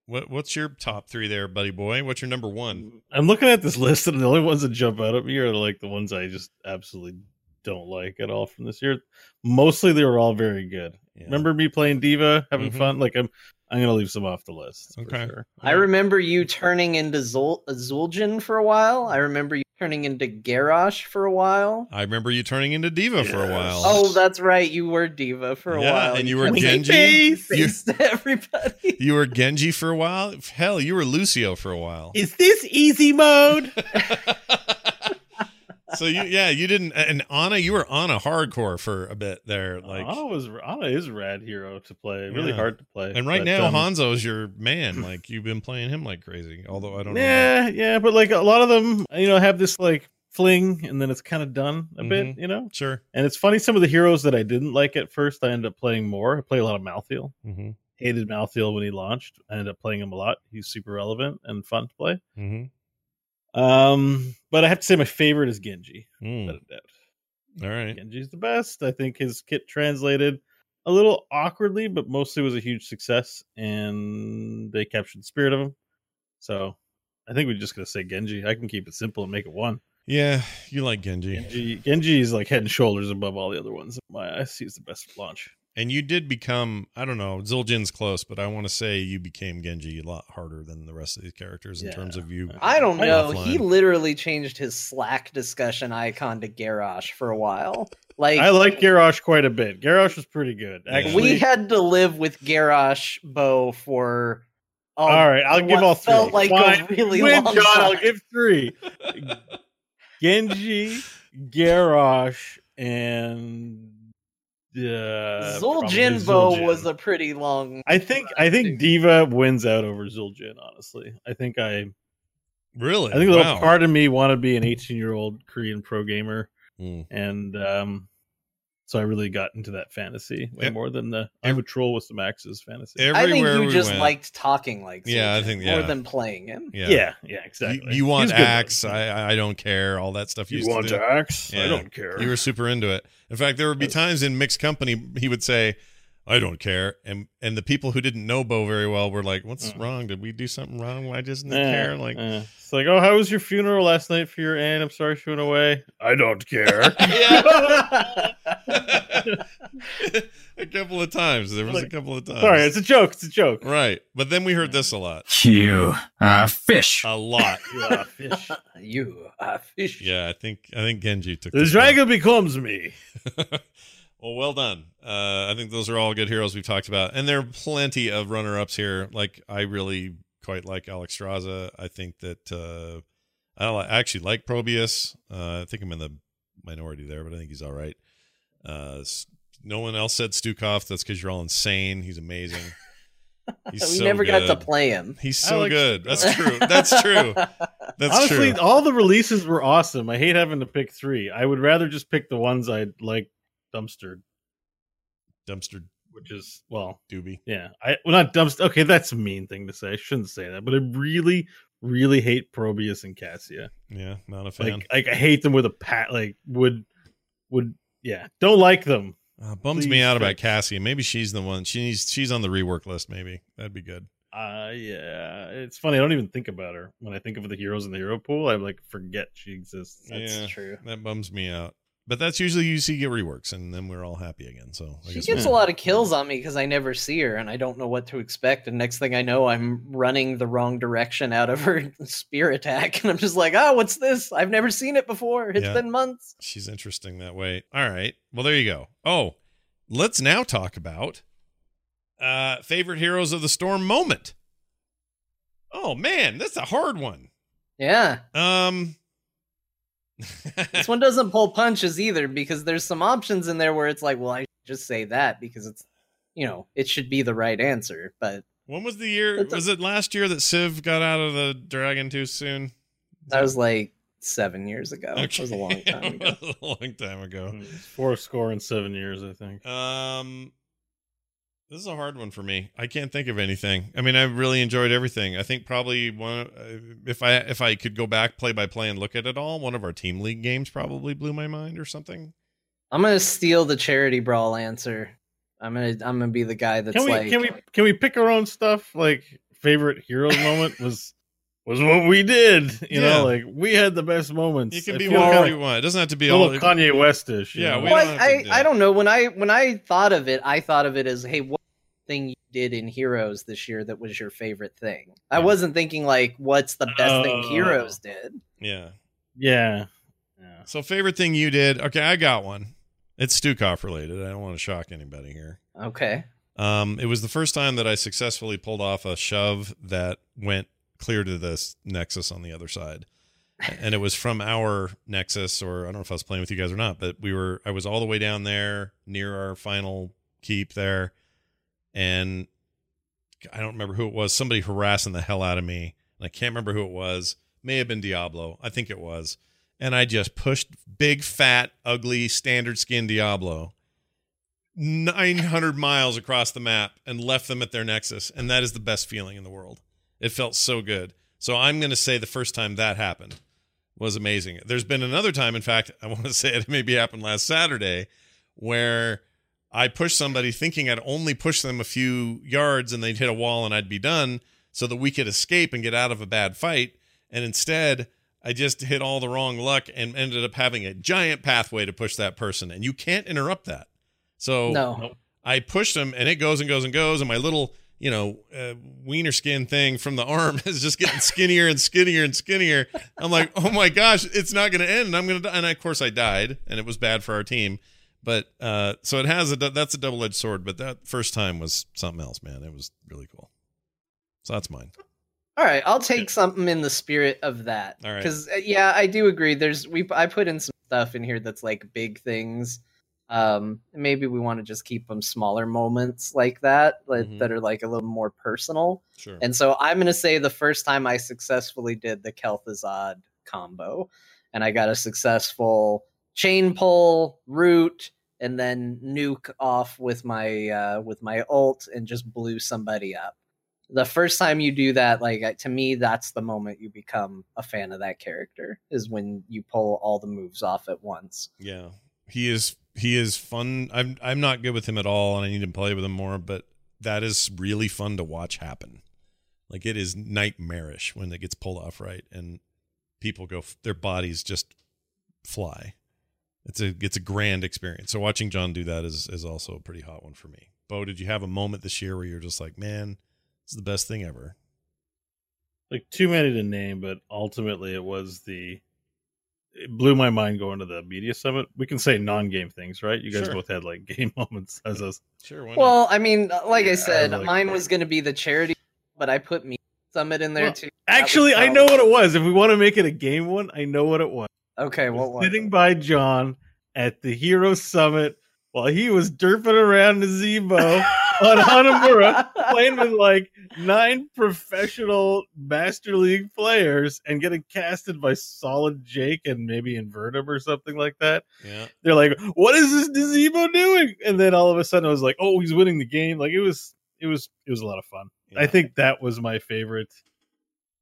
what what's your top three there, buddy boy? What's your number one? I'm looking at this list, and the only ones that jump out at me are like the ones I just absolutely don't like at all from this year. Mostly, they were all very good. Remember me playing D.Va, having Mhm. fun? Like I'm, I'm gonna leave some off the list. for Okay. sure. I remember you turning into Zul- Zul'jin for a while. I remember you turning into Garrosh for a while. I remember you turning into D.Va for a while. Oh, that's right. You were D.Va for a Yeah, while. and you were Genji. face You- *laughs* to everybody. *laughs* You were Genji for a while. Hell, you were Lucio for a while. Is this easy mode? *laughs* So you, yeah, you didn't. And Anna, you were Anna hardcore for a bit there. Like, Anna was Anna is a rad hero to play. Really Yeah. hard to play. and right but, now um, is your man. *laughs* Like you've been playing him like crazy. Although I don't know. Yeah, yeah, but like a lot of them, you know, have this like fling, and then it's kind of done a bit, Mhm. you know. Sure. And it's funny, some of the heroes that I didn't like at first, I ended up playing more. I play a lot of Malthael. Mm-hmm. Hated Malthael when he launched. I ended up playing him a lot. He's super relevant and fun to play. Mm-hmm. Um, but I have to say my favorite is Genji. Mm. without a doubt. All right. Genji's the best. I think his kit translated a little awkwardly, but mostly was a huge success, and they captured the spirit of him. So I think we're just gonna say Genji. I can keep it simple and make it one. Yeah, you like Genji. Genji, Genji is like head and shoulders above all the other ones. in My eyes, he's the best launch. And you did become, I don't know, Zul'jin's close, but I want to say you became Genji a lot harder than the rest of these characters in Yeah. terms of you. I don't know. offline. He literally changed his Slack discussion icon to Garrosh for a while. Like I like Garrosh quite a bit. Garrosh was pretty good. Actually, we had to live with Garrosh Bo for. all right, I'll give all three. Felt like Fine. a really Win, long John. I'll give three. *laughs* Genji, Garrosh, and uh, probably Zul'jin Bo was a pretty long. I think I think D.Va wins out over Zul'jin. Honestly, I think I Really? I think a little Wow. part of me want to be an 18 year old Korean pro gamer, Mm. and um, so I really got into that fantasy way Yep. more than the I'm a troll with some axes fantasy. I think you we just went- liked talking like Yeah, I Zul'jin think- more than playing him. Yeah. yeah, yeah, exactly. you want He's axe? I I don't care. All that stuff. You used to want do. axe? I Yeah. don't care. You were super into it. In fact, there would be times in mixed company he would say, "I don't care," and and the people who didn't know Bo very well were like, "What's wrong? Did we do something wrong? Why doesn't he Uh. Care?" Like, it's like, oh, how was your funeral last night for your aunt? I'm sorry she went away. I don't care. *laughs* *laughs* *laughs* a couple of times. There was a couple of times. Sorry, it's a joke. It's a joke. right. But then we heard this a lot. You uh, fish. A lot. Yeah, *laughs* fish. you are *laughs* fish. Yeah, I think I think Genji took The this one. dragon becomes me. well, well done. Uh, I think those are all good heroes we've talked about, and there are plenty of runner-ups here. Like I really quite like Alexstrasza. I think that uh, I li- I actually like Probius. Uh, I think I'm in the minority there, but I think he's all right. Uh, no one else said Stukov. That's because you're all insane. He's amazing. *laughs* He's we so never got to play him. He's so like good. Stukov. That's true. That's true. *laughs* That's Honestly, true. all the releases were awesome. I hate having to pick three. I would rather just pick the ones I like dumpstered, Dumpster which is well, doobie. yeah. I well not dumpster. Okay, that's a mean thing to say. I shouldn't say that, but I really, really hate Probius and Cassia. Yeah, not a fan. Like, like I hate them with a pat. Like would, would yeah. Don't like them. Uh, bums me Please out about. Cassie. Maybe she's the one. She's she's on the rework list. Maybe that'd be good. Uh yeah. It's funny. I don't even think about her when I think of the heroes in the hero pool. I like forget she exists. That's yeah, true. That bums me out. But that's usually you see get reworks, and then we're all happy again. So I She guess gets we'll- a lot of kills on me because I never see her and I don't know what to expect. And next thing I know, I'm running the wrong direction out of her *laughs* spear attack. And I'm just like, oh, what's this? I've never seen it before. It's Yeah. been months. she's interesting that way. All right. Well, there you go. Oh, let's now talk about uh favorite heroes of the storm moment. Oh man, that's a hard one. Yeah. Um. This one doesn't pull punches either because there's some options in there where it's like, well, I just say that because it's, you know, it should be the right answer. But when was the year? Was it last year that Civ got out of the dragon too soon? That was like seven years ago. Okay. It was a long time *laughs* ago. a long time ago. Four score in seven years, I think. Um, this is a hard one for me. I can't think of anything. I mean, I really enjoyed everything. I think probably one uh, if I if I could go back play by play and look at it all, one of our team league games probably blew my mind or something. I'm gonna steal the charity brawl answer. I'm gonna I'm gonna be the guy that's can we, like can we can we pick our own stuff? Like favorite heroes *laughs* moment was was what we did. You yeah. know, like we had the best moments. It can be whatever you want. It doesn't have to be all Kanye Westish. Yeah, well, I, I, I don't know. When I when I thought of it, I thought of it as, hey, what thing you did in Heroes this year that was your favorite thing? Yeah. I wasn't thinking like, what's the best uh, thing Heroes did? Yeah, yeah, yeah. So favorite thing you did? Okay, I got one. It's Stukov related. I don't want to shock anybody here. Okay. Um, it was the first time that I successfully pulled off a shove that went clear to this nexus on the other side. and it was from our nexus, or I don't know if I was playing with you guys or not, but we were, I was all the way down there near our final keep there. And I don't remember who it was. Somebody harassing the hell out of me. And I can't remember who it was. May have been Diablo. I think it was. And I just pushed big, fat, ugly, standard skin Diablo 900 miles across the map and left them at their nexus. And that is the best feeling in the world. It felt so good. So I'm going to say the first time that happened was amazing. There's been another time, in fact, *laughs* I want to say it maybe happened last Saturday, where I pushed somebody thinking I'd only push them a few yards and they'd hit a wall and I'd be done so that we could escape and get out of a bad fight. And instead, I just hit all the wrong luck and ended up having a giant pathway to push that person. And you can't interrupt that. So no. I pushed them and it goes and goes and goes. And my little you know, uh, wiener skin thing from the arm *laughs* is just getting skinnier and skinnier and skinnier. I'm like, oh my gosh, it's not going to end. And I'm going to die. And of course, I died, and it was bad for our team. But uh, so it has a that's a double edged sword. But that first time was something else, man. It was really cool. So that's mine. All right, I'll take something in the spirit of that. All right, because uh, yeah, I do agree. There's we I put in some stuff in here that's like big things um maybe we want to just keep them smaller moments like that like, mm-hmm. that are like a little more personal sure. and so i'm going to say the first time i successfully did the kel'thuzad combo and i got a successful chain pull root and then nuke off with my uh with my ult and just blew somebody up the first time you do that like to me that's the moment you become a fan of that character is when you pull all the moves off at once yeah he is he is fun. I'm I'm not good with him at all, and I need to play with him more. But that is really fun to watch happen. Like it is nightmarish when it gets pulled off right, and people go their bodies just fly. It's a it's a grand experience. So watching John do that is is also a pretty hot one for me. Bo, did you have a moment this year where you're just like, man, this is the best thing ever? Like too many to name, but ultimately it was the it blew my mind going to the media summit. We can say non-game things, right? You guys sure. both had like *laughs* game moments as us. Sure. Well, I mean, uh, like I said, like, mine was going to be the charity, but I put me summit in there well, too. Actually, I know what it was. If we want to make it a game one, I know what it was. Okay, what was sitting it? by John at the Hero Summit while he was derping around Nazeebo on Hanamura, playing with like nine professional Master League players and getting casted by Solid Jake and maybe Invertim or something like that. Yeah. They're like, what is this Nazeebo doing? And then all of a sudden I was like, oh, he's winning the game. Like it was, it was, it was a lot of fun. Yeah. I think that was my favorite.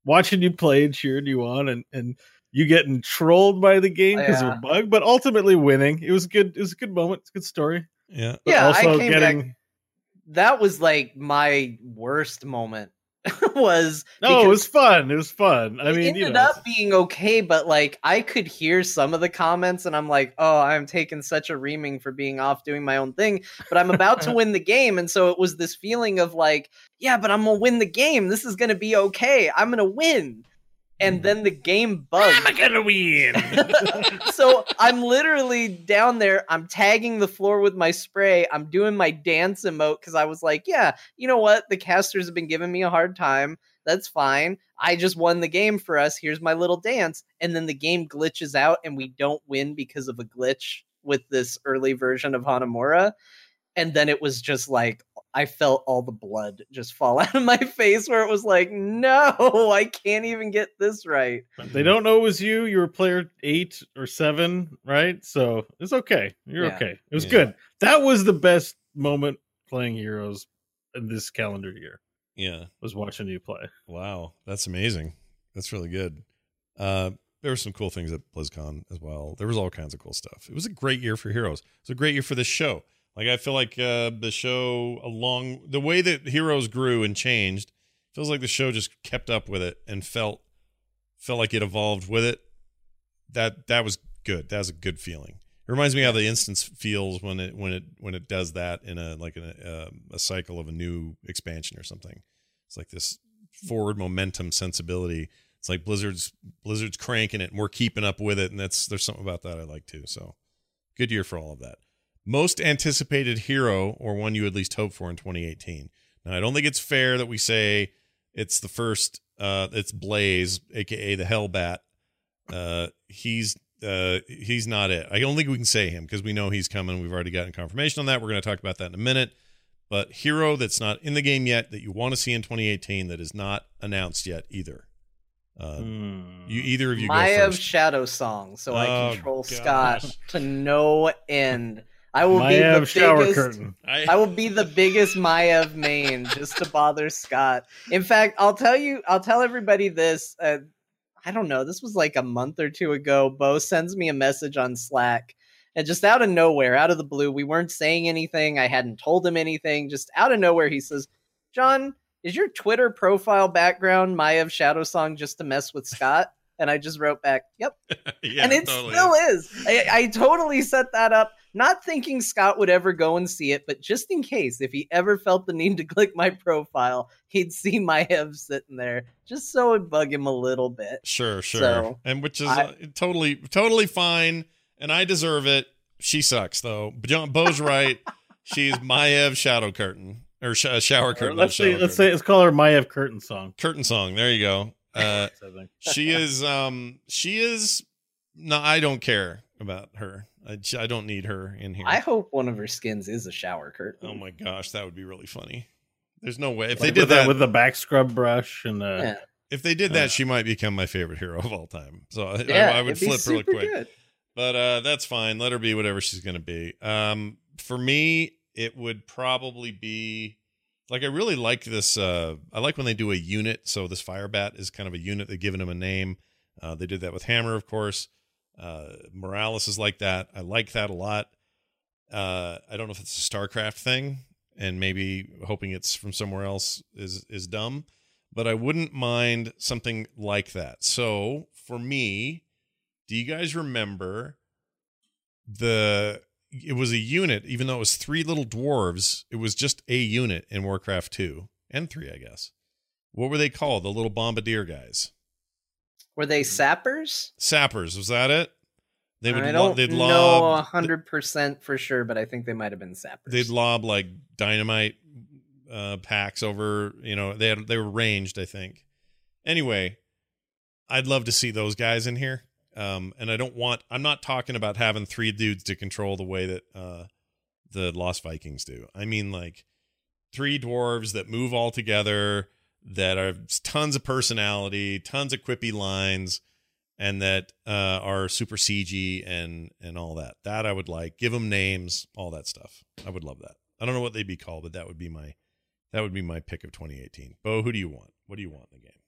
Watching you play and cheering you on and, and, you getting trolled by the game because yeah. of a bug, but ultimately winning. It was good. It was a good moment. It's a good story. Yeah. But yeah. Also getting back, that was like my worst moment. *laughs* was no, it was fun. It was fun. I mean, ended you know, up being okay, but like I could hear some of the comments, and I'm like, oh, I'm taking such a reaming for being off doing my own thing, but I'm about to win the *laughs* game, and so it was this feeling of like, yeah, but I'm gonna win the game. This is gonna be okay. I'm gonna win and then the game bugs. I'm gonna win. *laughs* so I'm literally down there. I'm tagging the floor with my spray. I'm doing my dance emote because I was like, yeah, you know what? The casters have been giving me a hard time. That's fine. I just won the game for us. Here's my little dance. And then the game glitches out and we don't win because of a glitch with this early version of Hanamura. And then it was just like I felt all the blood just fall *laughs* out of my face where it was like, no, I can't even get this right. They don't know it was you. You were player eight or seven, right? So it's okay. You're Yeah. okay. It was Yeah. good. That was the best moment playing Heroes in this calendar year. Yeah. Was watching you play. Wow, that's amazing. That's really good. Uh, there were some cool things at BlizzCon as well. There was all kinds of cool stuff. It was a great year for Heroes. It was a great year for this show. Like I feel like uh, the show along the way that Heroes grew and changed feels like the show just kept up with it and felt felt like it evolved with it. That that was good. That was a good feeling. It reminds me how the instance feels when it when it when it does that in a like a uh, a cycle of a new expansion or something. It's like this forward momentum sensibility. It's like Blizzard's Blizzard's cranking it and we're keeping up with it, and that's there's something about that I like too. So good year for all of that. Most anticipated hero or one you at least hope for in 2018. Now I don't think it's fair that we say it's the first. Uh, it's Blaze, aka the Hellbat. Uh, he's uh, he's not it. I don't think we can say him because we know he's coming. We've already gotten confirmation on that. We're going to talk about that in a minute. But hero that's not in the game yet that you want to see in 2018 that is not announced yet either. Uh, Hmm. You either of you go Maiev first. Shadowsong, so I Oh, control gosh. Scott to no end. I will be the shower biggest. curtain. I, I will be the biggest Maiev main just to bother Scott. In fact, I'll tell you, I'll tell everybody this. Uh, I don't know. This was like a month or two ago. Bo sends me a message on Slack, and just out of nowhere, out of the blue, we weren't saying anything. I hadn't told him anything. Just out of nowhere, he says, "John, is your Twitter profile background Maiev Shadowsong just to mess with Scott?" And I just wrote back, "Yep." *laughs* yeah, and it totally still is. I, I totally set that up, not thinking Scott would ever go and see it, but just in case, if he ever felt the need to click my profile, he'd see my *laughs* Ev sitting there, just so it'd bug him a little bit. Sure, sure. So, and which is I- uh, totally, totally fine. And I deserve it. She sucks though. But John Bo's right. She's Maiev Shadow Curtain or sh- uh, Shower Curtain. not let's say Shadow let's Curtain. say let's call her Maiev Curtain song. Curtain Song. There you go. *laughs* Uh, she is. Um, she is. No, I don't care about her. I, j- I don't need her in here. I hope one of her skins is a shower curtain. oh my gosh, that would be really funny. There's no way if Like they did with that. with the back scrub brush and uh, Yeah, if they did that, Uh. she might become my favorite hero of all time. So I, yeah I, I would flip really super quick. good. But uh, that's fine. Let her be whatever she's going to be. Um, for me, it would probably be like I really like this. Uh, I like when they do a unit. So this fire bat is kind of a unit. They've given him a name. Uh, they did that with Hammer, of course. Uh, Morales is like that. I like that a lot. Uh, I don't know if it's a StarCraft thing, and maybe hoping it's from somewhere else is is dumb. But I wouldn't mind something like that. So for me, do you guys remember the it was a unit even though it was three little dwarves it was just a unit in warcraft 2 and 3 i guess what were they called the little bombardier guys Were they sappers? sappers was that it they would I lo- don't they'd know lob hundred percent for sure, but I think they might have been sappers. they'd lob like dynamite uh packs over you know they had they were ranged i think anyway i'd love to see those guys in here um and i don't want i'm not talking about having three dudes to control the way that uh the lost vikings do i mean like three dwarves that move all together that are tons of personality tons of quippy lines and that uh, are super CG and and all that. That I would like. Give them names, all that stuff. I would love that. I don't know what they'd be called, but that would be my that would be my pick of 2018. Bo, who do you want? What do you want in the game?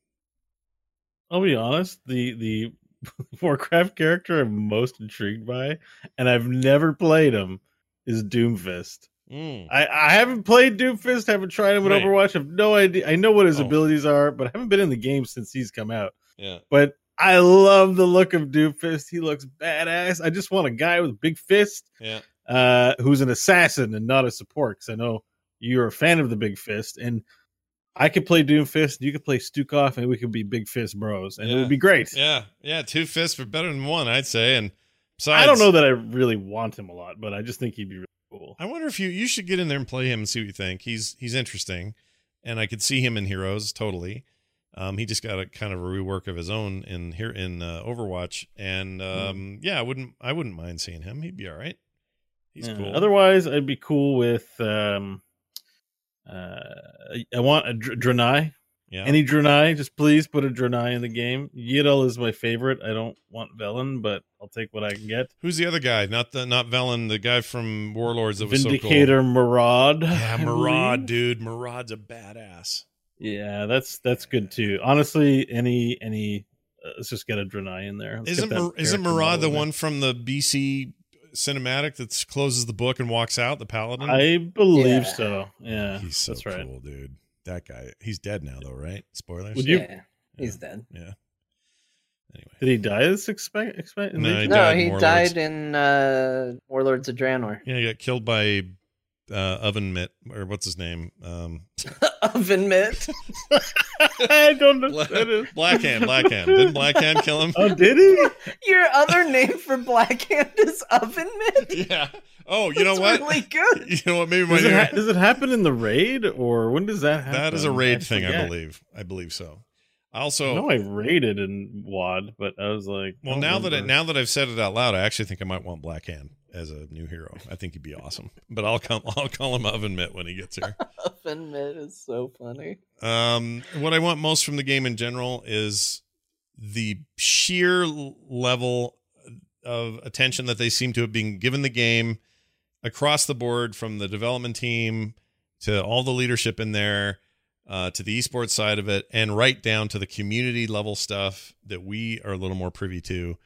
I'll be honest, the the *laughs* Warcraft character I'm most intrigued by, and I've never played him, is Doomfist. Mm. I, I haven't played Doomfist, haven't tried him with Right. Overwatch. I have no idea. I know what his Oh. abilities are, but I haven't been in the game since he's come out. Yeah. But I love the look of Doomfist. He looks badass. I just want a guy with a big fist Yeah. uh, who's an assassin and not a support. Because I know you're a fan of the Big Fist, and I could play Doomfist, you could play Stukov, and we could be Big Fist bros, and it would be great. Yeah. Yeah. Two fists are better than one, I'd say. And besides, I don't know that I really want him a lot, but I just think he'd be really cool. I wonder if you you should get in there and play him and see what you think. He's he's interesting, and I could see him in Heroes totally. Um, he just got a kind of a rework of his own in here in uh, Overwatch, and um, yeah, I wouldn't I wouldn't mind seeing him. He'd be all right. He's Yeah. cool. Otherwise, I'd be cool with. um uh I want a Dr- Draenei. Yeah. Any Draenei, just please put a Draenei in the game. Yrel is my favorite. I don't want Velen, but I'll take what I can get. Who's the other guy? Not the not Velen, the guy from Warlords that was Vindicator so cool. Maraad. Yeah, Maraad, dude. Maraad's a badass. Yeah, that's that's good too. Honestly, any any uh, let's just get a Draenei in there. Let's isn't Mar- isn't Maraad the one from the BC cinematic that closes the book and walks out? The paladin. I believe Yeah. so. Yeah, he's so that's right. cool, dude. That guy. He's dead now, though, right? Spoilers. Would you- Yeah, he's dead. Yeah. Anyway. Did he die? This expect expect? No, he no, died in he died in uh, Warlords of Draenor. Yeah, he got killed by uh, Oven Mitt or what's his name? Um, *laughs* Oven mitt. I don't understand it. Blackhand. Blackhand. Didn't Blackhand kill him? Oh, did he? *laughs* Your other name for Blackhand is Oven mitt. Yeah. Oh, you know what? Really good. *laughs* You know what? Maybe my Does it, ha- does it happen in the raid or when does that happen? that is a raid I thing, I believe. I believe so. I I also know I raided in WoD, but I was like, well don't now that I, now that I've said it out loud, I actually think I might want Blackhand as a new hero. I think he'd be awesome. But I'll come I'll call him Oven Mitt when he gets here. *laughs* Oven mitt is so funny. Um, what I want most from the game in general is the sheer level of attention that they seem to have been given the game across the board from the development team to all the leadership in there uh, to the esports side of it and right down to the community level stuff that we are a little more privy to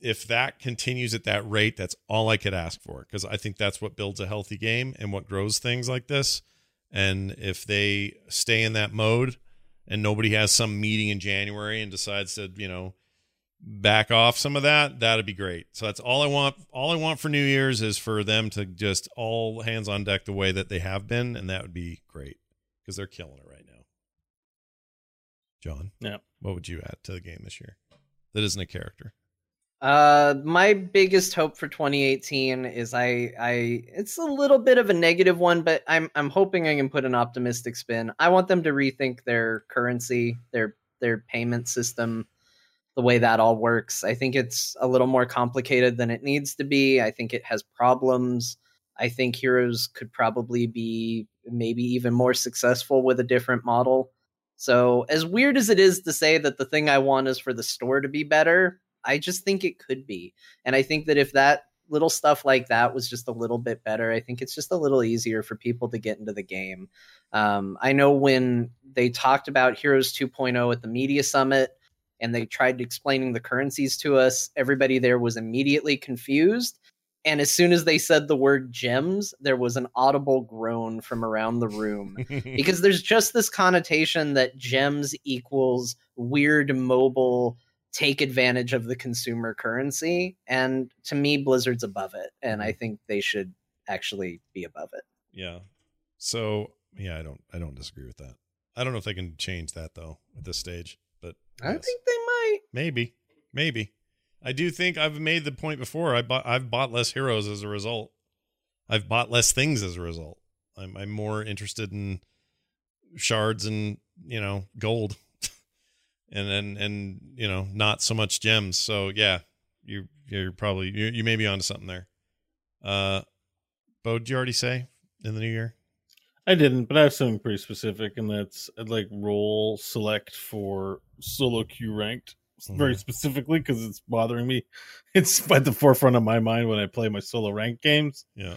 if that continues at that rate that's all i could ask for because i think that's what builds a healthy game and what grows things like this and if they stay in that mode and nobody has some meeting in January and decides to, you know, back off some of that, that'd be great. So that's all I want. All I want for New Year's is for them to just all hands on deck the way that they have been, and that would be great because they're killing it right now. John, Yeah. what would you add to the game this year that isn't a character? Uh, my biggest hope for 2018 is I I it's a little bit of a negative one, but I'm I'm hoping I can put an optimistic spin. I want them to rethink their currency, their their payment system, the way that all works. I think it's a little more complicated than it needs to be. I think it has problems. I think Heroes could probably be maybe even more successful with a different model. So, as weird as it is to say that the thing I want is for the store to be better, I just think it could be. And I think that if that little stuff like that was just a little bit better, I think it's just a little easier for people to get into the game. Um, I know when they talked about Heroes 2.0 at the Media Summit and they tried explaining the currencies to us, everybody there was immediately confused. And as soon as they said the word gems, there was an audible groan from around the room *laughs* because there's just this connotation that gems equals weird mobile take advantage of the consumer currency and to me blizzard's above it and i mm-hmm. think they should actually be above it Yeah. So yeah, I don't I don't disagree with that. I don't know if they can change that though at this stage, but i yes. think they might Maybe, maybe. I do think I've made the point before. I bought I've bought less heroes as a result. I've bought less things as a result. I'm I'm more interested in shards and you know gold, and and and you know not so much gems. So yeah, you you're probably you you may be onto something there. Uh, Bo, did you already say in the new year? I didn't, but I have something pretty specific, and that's I'd like role select for solo queue ranked very Mhm. specifically because it's bothering me. *laughs* It's at the forefront of my mind when I play my solo rank games, Yeah,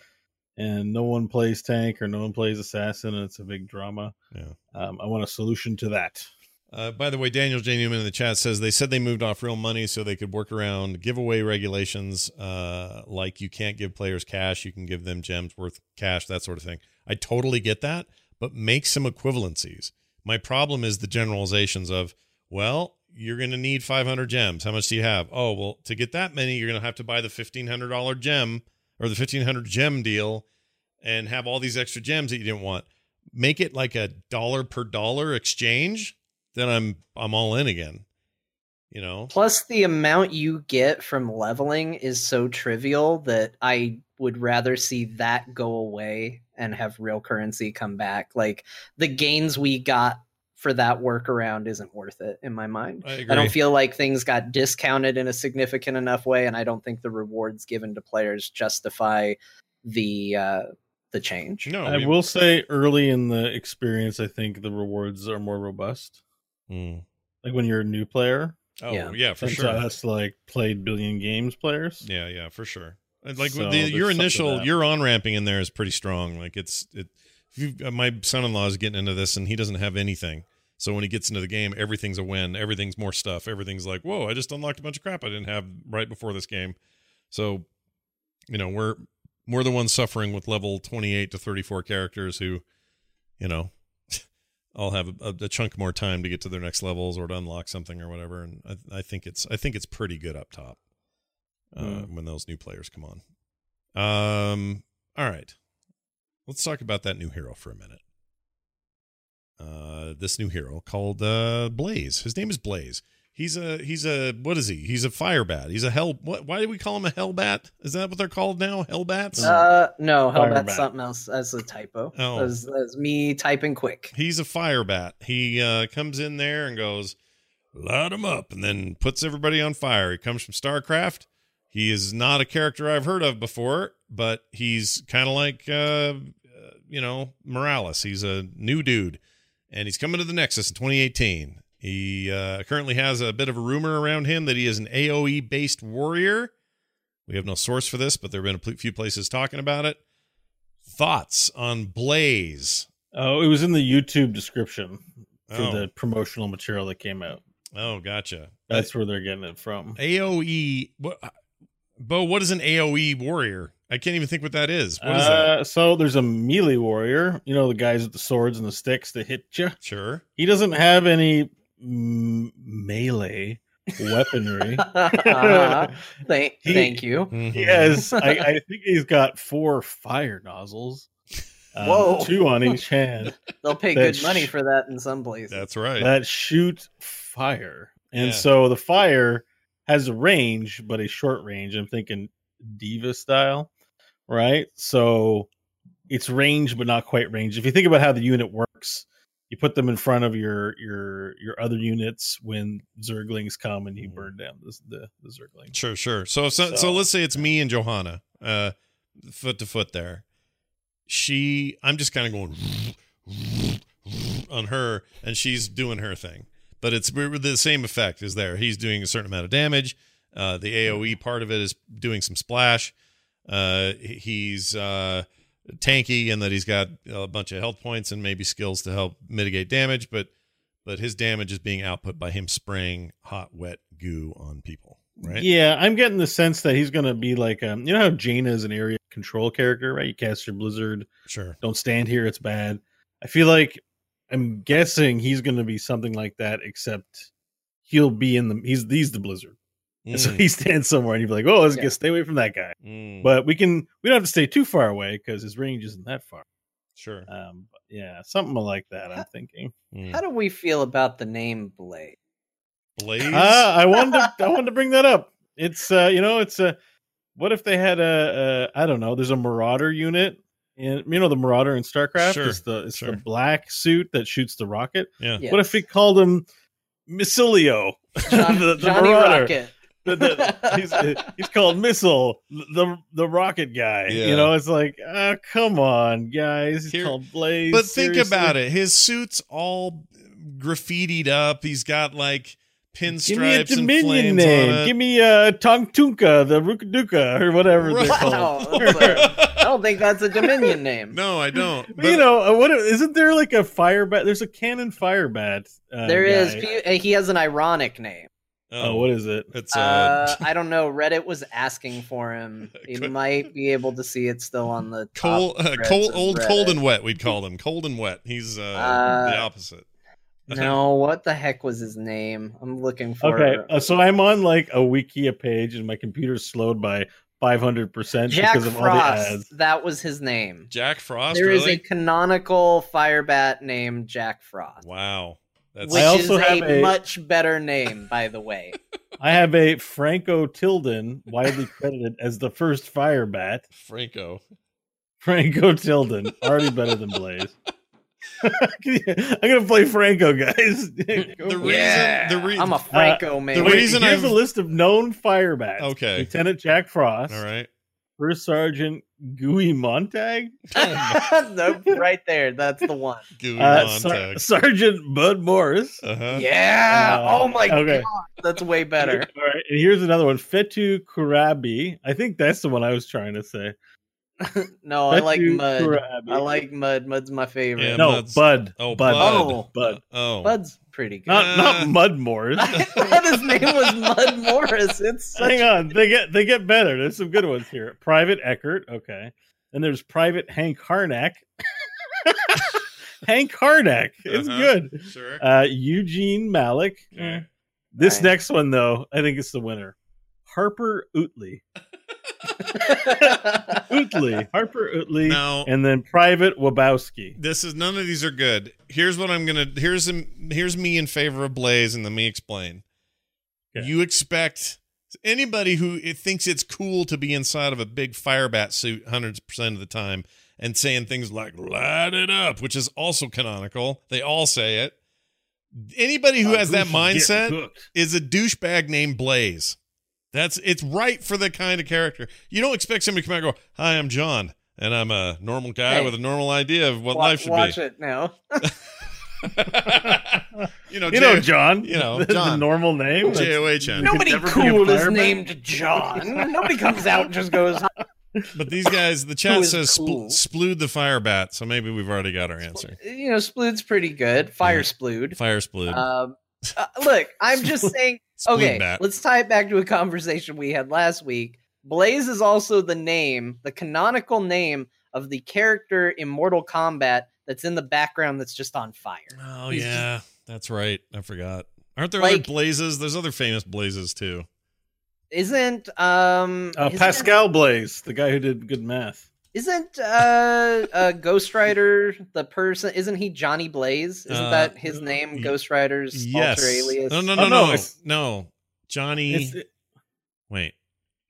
and no one plays tank or no one plays assassin, and it's a big drama. yeah. Um, I want a solution to that. Uh, by the way, Daniel J. Newman in the chat says they said they moved off real money so they could work around giveaway regulations, uh, like you can't give players cash, you can give them gems worth cash, that sort of thing. I totally get that, but make some equivalencies. My problem is the generalizations of, well, you're going to need 500 gems. How much do you have? Oh, well, to get that many, you're going to have to buy the $1,500 gem or the 1500 gem deal and have all these extra gems that you didn't want. Make it like a dollar per dollar exchange then I'm I'm all in again. You know? plus the amount you get from leveling is so trivial that i would rather see that go away and have real currency come back like the gains we got for that workaround isn't worth it in my mind. I I don't feel like things got discounted in a significant enough way, and I don't think the rewards given to players justify the uh, the change. No, I we- will say early in the experience, I think the rewards are more robust. Mm. Like when you're a new player. Oh yeah, Yeah. for Since sure. That's like played billion games players. Yeah, yeah, for sure. Like So the, your initial your on ramping in there is pretty strong. Like it's it. If you, uh, my son-in-law is getting into this and he doesn't have anything. So when he gets into the game, everything's a win. Everything's more stuff. Everything's like, whoa! I just unlocked a bunch of crap I didn't have right before this game. So, you know, we're we're the ones suffering with level twenty-eight to thirty-four characters who, you know, all have a, a chunk more time to get to their next levels or to unlock something or whatever. And I, I think it's I think it's pretty good up top uh, Mm. when those new players come on. Um. All right, let's talk about that new hero for a minute. Uh, this new hero called uh Blaze. His name is Blaze. He's a he's a what is he? He's a fire bat. He's a hell. What? Why do we call him a hell bat? Is that what they're called now? Hell bats? Uh, no, Fire Hellbat's bat. something else. That's a typo. Oh. That's, that's me typing quick. He's a fire bat. He uh, comes in there and goes, light him up, and then puts everybody on fire. He comes from StarCraft. He is not a character I've heard of before, but he's kind of like, uh, uh, you know, Morales. He's a new dude, and he's coming to the Nexus in 2018. He uh, currently has a bit of a rumor around him that he is an AOE based warrior. We have no source for this, but there have been a pl- few places talking about it. Thoughts on Blaze? Oh, it was in the YouTube description for Oh. the promotional material that came out. Oh, gotcha. That's where they're getting it from. AOE. What, Bo? What is an AOE warrior? I can't even think what that is. What is that? Uh, so there's a melee warrior. You know the guys with the swords and the sticks that hit you. Sure. He doesn't have any mm, melee weaponry. *laughs* thank, *laughs* He- thank you. He has. I, *laughs* I think he's got four fire nozzles. um, Whoa. two on each hand They'll pay that good money sh- for that in some places. That's right. that shoot fire, and Yeah. so the fire has a range, but a short range. I'm thinking D.Va style, right? So it's range, but not quite range. If you think about how the unit works, you put them in front of your your your other units when zerglings come and you Mm. burn down the the, the zerglings. Sure, sure. So, so, so, So- let's say it's me and Johanna, uh, foot to foot there. She, I'm just kind of going on her, and she's doing her thing. But it's the same effect is there. He's doing a certain amount of damage. Uh, the AOE part of it is doing some splash. Uh, he's uh, tanky in that he's got a bunch of health points and maybe skills to help mitigate damage, but but his damage is being output by him spraying hot, wet goo on people. Right? Yeah, I'm getting the sense that he's going to be like, um, you know how Jaina is an area control character, right? You cast your blizzard, Sure. don't stand here, it's bad. I feel like I'm guessing he's going to be something like that, except he'll be in the he's he's the blizzard, and so Mm. he *laughs* stands somewhere, and you'd be like, oh, let's Yeah. get stay away from that guy. Mm, But we can we don't have to stay too far away because his range isn't that far. sure. Um, but yeah, something like that. I'm thinking. Mm. How do we feel about the name Blade? Blaze. Ah, I wanted to, I wanted to *laughs* bring that up. It's uh, you know, it's a. What if they had a, a I don't know. There's a Marauder unit, and you know the Marauder in StarCraft. Sure, It's the it's sure. the black suit that shoots the rocket. yeah. Yes. What if we called him Missilio? *laughs* John- the, the Johnny Marauder. Rocket? The- the- he's, he's called Missile, the the rocket guy. Yeah. You know, it's like, uh, come on, guys. He's Here- called Blaze. But think about it. His suit's all graffitied up. He's got like pinstripes Give me a and Dominion flames name. on it. Give me uh, Tongtunka, the Rukaduka, or whatever they're Right. called. *laughs* Wow, that's don't think that's a Dominion name. no, I don't. But, you know, uh, what isn't there like a fire bat? There's a cannon fire bat. Uh, There is. guy. He, he has an ironic name. Oh, what is it? It's uh, Uh, *laughs* I don't know. Reddit was asking for him. *laughs* You might be able to see it still on the top cold, uh, cold, old, Reddit. cold and wet. We'd call him cold and wet. He's uh, Uh, the opposite. *laughs* No, what the heck was his name? I'm looking for. Okay, uh, so I'm on like a Wikia page, and my computer's slowed by 500 percent Jack because of all the Frost. ads. That was his name. Jack Frost. There is really? a canonical firebat named Jack Frost, wow. That's which I is also a, have a- much better name, by the way. *laughs* I have a Franco Tilden, widely credited as the first fire bat. Franco. Franco Tilden, already better than Blaze. *laughs* I'm gonna play Franco, guys. *laughs* The reason, Yeah, the re- I'm a Franco uh, man. the Wait, reason here's I've- a list of known fire bats. Okay. Lieutenant Jack Frost. all right. First Sergeant Gooey Montag. *laughs* nope, *laughs* right there. That's the one. Gooey Uh, Sar- Sergeant Bud Morris. Uh-huh. Yeah. Uh, oh my okay. god, that's way better. *laughs* All right, and here's another one. Fetu Kurabi. I think that's the one I was trying to say. No, I like mud. Kurabi. I like mud. Mud's my favorite. Yeah, no, Mud's- Bud. Oh, Bud. Oh. Bud. Oh. Mud's pretty good. Not Uh, not Mud Morris. *laughs* I thought his name was Mud Morris. It's such Hang on, they get they get better. There's some good ones here. Private Eckert, okay. Then there's Private Hank Harnack. *laughs* Hank Harnack, it's Uh-huh. good. Sure. Uh, Eugene Malik. Okay. This Right. next one though, I think it's the winner. Harper Utley. *laughs* Utley. Harper Utley. Now- and then Private Wabowski. This is none of these are good. Here's what I'm gonna. Here's here's me in favor of Blaze, and let me explain. Okay. You expect anybody who it thinks it's cool to be inside of a big fire bat suit hundreds percent of the time and saying things like "light it up," which is also canonical. They all say it. Anybody who Uh, has that is getting mindset is a douchebag named Blaze. That's it's right for the kind of character. You don't expect somebody to come out and go, "Hi, I'm John, and I'm a normal guy Hey. with a normal idea of what Wa- life should watch be." it now. *laughs* you know, You know, John. You know, the, the John. normal name. J O H N. Nobody never be a cool is named John. Nobody comes out and just goes. But these guys, the chat says cool? spl- splood the fire bat, so maybe we've already got our answer. You know, Splood's pretty good. Fire Yeah. Splood. Fire splood. Um, uh, look, I'm just saying. Okay, bat. let's tie it back to a conversation we had last week. Blaze is also the name, the canonical name of the character in Mortal Kombat that's in the background that's just on fire. oh he's yeah, that's right. I forgot. Aren't there other Like- blazes? There's other famous blazes too. Isn't um Uh, isn't- Pascal Blaise, the guy who did good math. Isn't uh, uh Ghost Rider the person? Isn't he Johnny Blaze? Isn't Uh, that his name? y- Ghost Rider's Yes. alter alias. No, no, Oh, no, no, no, no. Johnny. It's, Wait.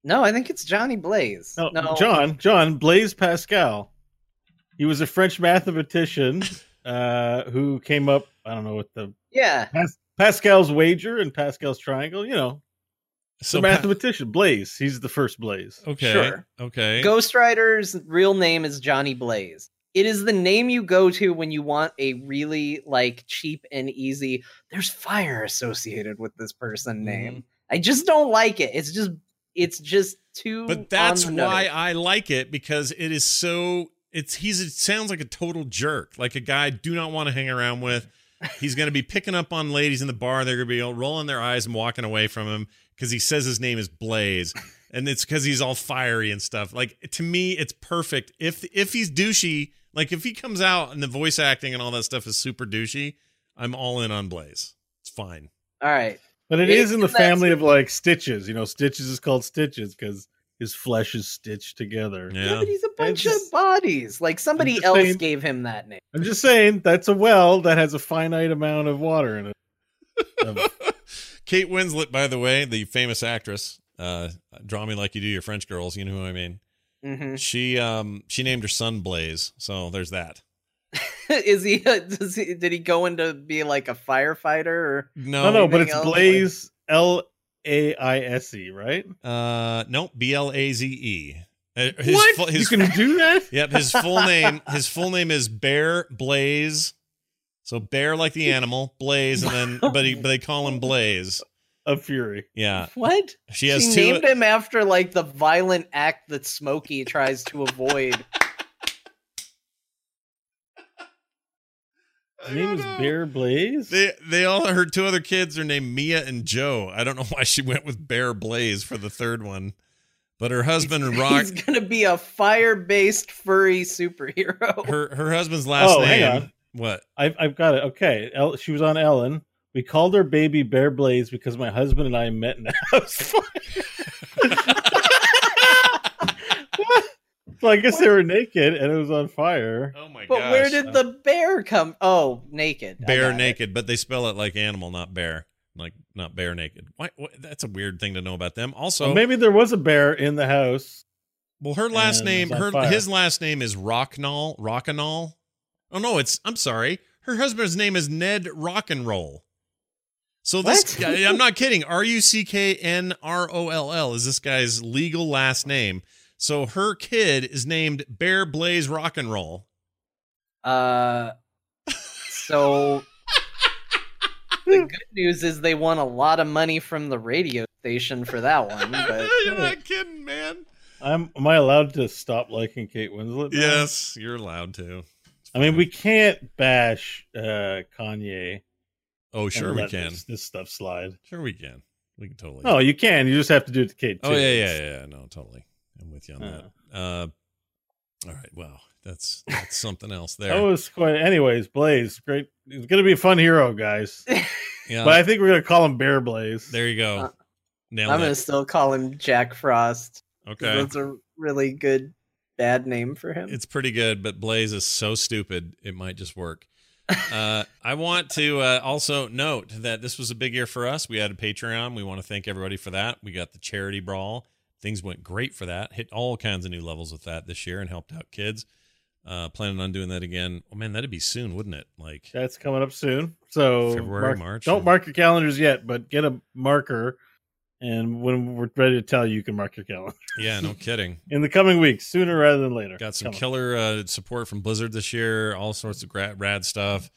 No, I think it's Johnny Blaze. no, no, John, John Blaise Pascal. He was a French mathematician *laughs* uh, who came up. I don't know what the Yeah, Pas- Pascal's wager and Pascal's triangle. You know, So the Pa- mathematician Blaze. He's the first Blaze. okay. Sure. Okay. Ghost Rider's real name is Johnny Blaze. It is the name you go to when you want a really like cheap and easy. There's fire associated with this person Mm-hmm. name. I just don't like it. It's just it's just too. But that's why. I like it because it is so. It's he's it sounds like a total jerk, like a guy I do not want to hang around with. *laughs* He's going to be picking up on ladies in the bar. They're going to be rolling their eyes and walking away from him because he says his name is Blaze, and it's because he's all fiery and stuff. Like to me, it's perfect. If if he's douchey, like if he comes out and the voice acting and all that stuff is super douchey, I'm all in on Blaze. It's fine. All right. But it It- is in the family of like Stitches. You know, Stitches is called Stitches because his flesh is stitched together. Yeah, Yeah. but he's a bunch just- of bodies. Like somebody else saying- gave him that name. I'm just saying that's a well that has a finite amount of water in it. *laughs* Kate Winslet, by the way, the famous actress, uh, "Draw Me Like You Do Your French Girls." You know who I mean. hmm She um she named her son Blaze, so there's that. *laughs* is he, does he? Did he go into be like a firefighter or? No, no, no, but it's else? Blaze L A I S E, right? uh, no, B L A Z E. Uh, His what? fu- his, you can do that? *laughs* yep, his full name. His full name is Bear Blaze. So bear like the animal, Blaze, and then *laughs* but he but they call him Blaze. Of Fury. Yeah, What? she has she two. named him after like the violent act that Smokey tries to avoid. *laughs* His name is Bear Blaze. They they all her two other kids are named Mia and Joe. I don't know why she went with Bear Blaze for the third one, but her husband and Rock. He's gonna be a fire-based furry superhero. Her her husband's last Oh, hang name. On. What? I've, I've got it. Okay. El- she was on Ellen. We called her baby Bear Blaze because my husband and I met in a *laughs* house so I guess they were naked and it was on fire. Oh my god! but gosh. where did the bear come? Oh, naked. I bear got it. naked? But they spell it like animal, not bear. Like not bare naked. Why, what, that's a weird thing to know about them. Also, Well, maybe there was a bear in the house. well, her last name, her fire. his last name is Rocknall. Rockanall. Oh no, it's I'm sorry. Her husband's name is Ned Rock and Roll. So this guy, I'm not kidding. R U C K N R O L L is this guy's legal last name. So her kid is named Bear Blaze Rock and Roll. Uh, so the *laughs* good news is they won a lot of money from the radio station for that one. *laughs* But You're not kidding, man. I'm. Am I allowed to stop liking Kate Winslet? now? Yes, you're allowed to. I mean, we can't bash uh, Kanye. Oh, sure we can. This, this stuff slide. Sure we can. We can totally. Oh, you can. You just have to do it to Kate. Oh too. yeah, yeah, yeah, yeah. No, totally. I'm with you on that. Uh, all right. Wow, that's *laughs* that's something else there. That was quite. Anyways, Blaze, great. He's gonna be a fun hero, guys. *laughs* yeah. But I think we're gonna call him Bear Blaze. there you go. Uh, Nailed I'm it. gonna still call him Jack Frost. Okay. that's a really good bad name for him. It's pretty good, but Blaze is so stupid it might just work. *laughs* uh, I want to uh, also note that this was a big year for us. We had a Patreon. We want to thank everybody for that. We got the charity brawl. Things went great for that. Hit all kinds of new levels with that this year and helped out kids. Uh, planning on doing that again. Oh man, that'd be soon, wouldn't it? Like That's coming up soon. So February, mark- March, Don't yeah. mark your calendars yet, but get a marker, and when we're ready to tell you, you can mark your calendar yeah, no kidding. *laughs* in the coming weeks, sooner rather than later. Got some Come killer uh, support from Blizzard this year. All sorts of gra- rad stuff.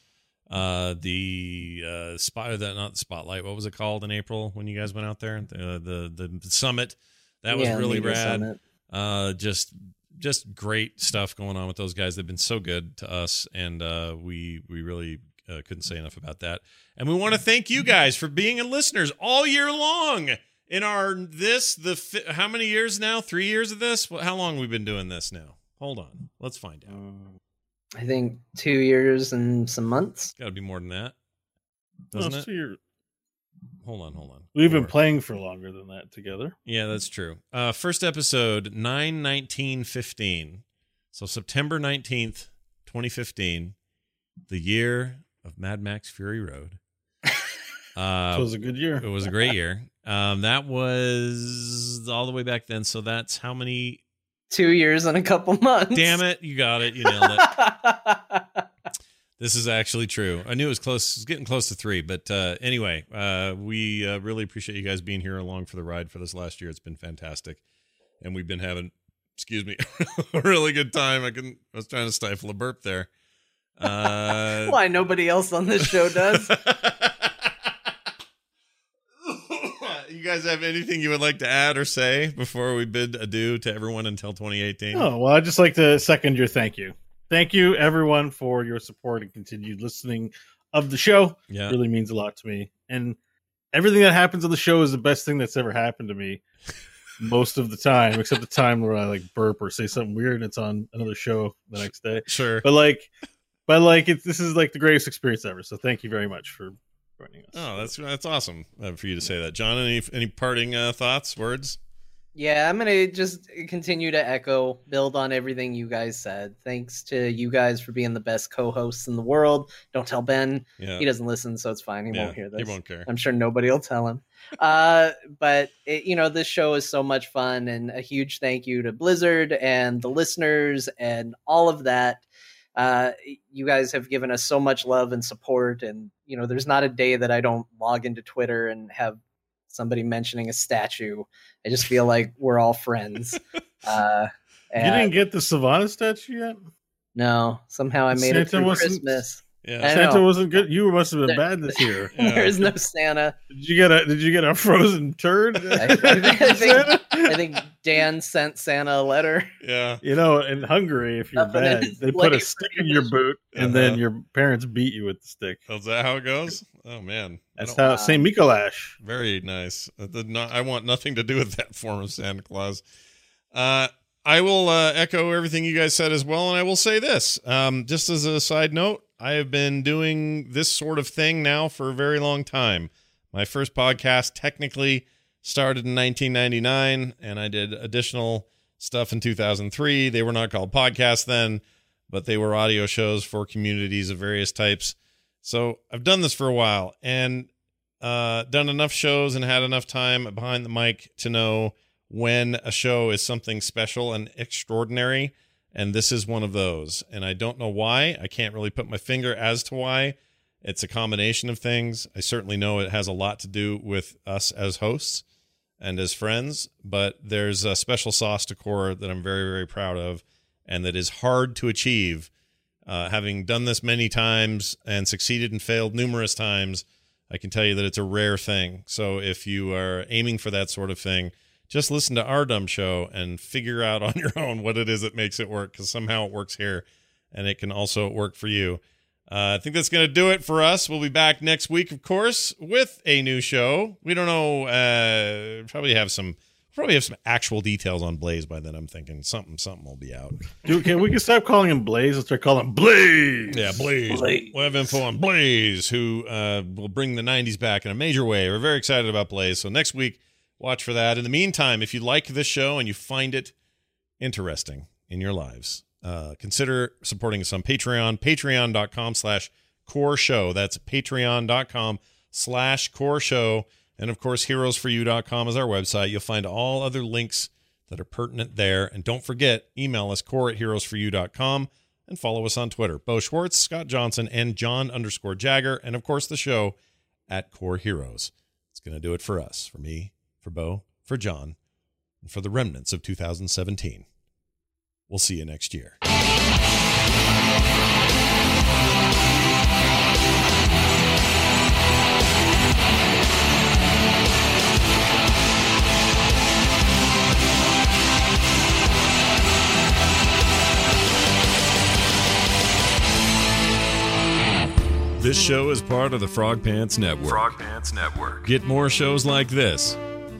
Uh, the uh, spot that not the spotlight. What was it called in April when you guys went out there? The the, the summit. That was Yeah, really rad. Summit. Uh, just just great stuff going on with those guys. They've been so good to us, and uh, we we really uh, couldn't say enough about that. And we want to thank you guys for being listeners all year long. In our this the fi- how many years now? Three years of this? Wh- How long we've been doing this now? Hold on, let's find out. I think two years and some months. Got to be more than that, No, doesn't it's it? your- Hold on, hold on. We've been playing for longer than that together. Yeah, that's true. Uh, first episode, 9 19 15. So September 19th, 2015, the year of Mad Max Fury Road. *laughs* Uh, it was a good year. it was a great year. Um, that was all the way back then. So that's how many? Two years and a couple months. Damn it. You got it. You nailed it. *laughs* This is actually true. I knew it was close. It's getting close to three. But uh, anyway, uh, we uh, really appreciate you guys being here along for the ride for this last year. It's been fantastic, and we've been having, excuse me, *laughs* a really good time. I can. I was trying to stifle a burp there. Uh, *laughs* Why nobody else on this show does? You guys have anything you would like to add or say before we bid adieu to everyone until 2018? Oh, well, I'd just like to second your thank you. Thank you, everyone, for your support and continued listening of the show. Yeah. It really means a lot to me. And everything that happens on the show is the best thing that's ever happened to me *laughs* most of the time, except the time where I like burp or say something weird and it's on another show the next day. Sure. But like, but like, it's this is like the greatest experience ever. So thank you very much for joining us. Oh, that's that's awesome uh, for you to say that, John. Any any parting uh, thoughts, words? Yeah, I'm gonna just continue to echo, build on everything you guys said. Thanks to you guys for being the best co-hosts in the world. Don't tell Ben; Yeah. he doesn't listen, so it's fine. He Yeah, won't hear this. he won't care. I'm sure nobody will tell him. uh, *laughs* but it, you know, this show is so much fun, and a huge thank you to Blizzard and the listeners and all of that. Uh, you guys have given us so much love and support, and you know, there's not a day that I don't log into Twitter and have somebody mentioning a statue. I just feel like we're all friends. *laughs* Uh, you didn't get the Savannah statue yet? no, somehow I made Santa it through Christmas. Yeah. Santa know. wasn't good. You must have been There- bad this year. *laughs* There is no Santa. Did you get a Did you get a frozen turd? *laughs* I, I think, *laughs* I think Dan sent Santa a letter. Yeah. You know, in Hungary, if you're Nothing bad, they put a stick in your boot, and then Uh-huh. your parents beat you with the stick. Oh, is that how it goes? Oh man, That's don't- how Saint Mikolash. Very nice. Uh, the- not- I want nothing to do with that form of Santa Claus. Uh, I will uh, echo everything you guys said as well, and I will say this, um, just as a side note, I have been doing this sort of thing now for a very long time. My first podcast technically started in 1999, and I did additional stuff in 2003. They were not called podcasts then, but they were audio shows for communities of various types. So I've done this for a while, and uh, done enough shows and had enough time behind the mic to know when a show is something special and extraordinary And this is one of those. And I don't know why. I can't really put my finger as to why. It's a combination of things. I certainly know it has a lot to do with us as hosts and as friends, but there's a special sauce to that I'm very, very proud of and that is hard to achieve. Uh, having done this many times and succeeded and failed numerous times, I can tell you that it's a rare thing. So if you are aiming for that sort of thing, just listen to our dumb show and figure out on *laughs* your own what it is that makes it work because somehow it works here and it can also work for you. Uh, I think that's going to do it for us. We'll be back next week, of course, with a new show. We don't know. Uh, probably have some. Probably have some actual details on Blaze by then. I'm thinking something. Something will be out. Dude, can we can stop calling him Blaze and start calling him Blaze? Yeah, Blaze. Blaze. We'll have info on Blaze, who uh, will bring the '90s back in a major way. We're very excited about Blaze. So next week, watch for that. In the meantime, if you like this show and you find it interesting in your lives, uh, consider supporting us on Patreon, patreon.com slash core show. That's patreon.com slash core show. And of course, heroesforyou.com is our website. You'll find all other links that are pertinent there. And don't forget, email us core at heroesforyou.com and follow us on Twitter. Bo Schwartz, Scott Johnson, and John underscore Jagger. And of course, the show at Core Heroes. It's going to do it for us, for me, for Bo, for John, and for the remnants of 2017. We'll see you next year. This show is part of the Frog Pants Network. Frog Pants Network. Get more shows like this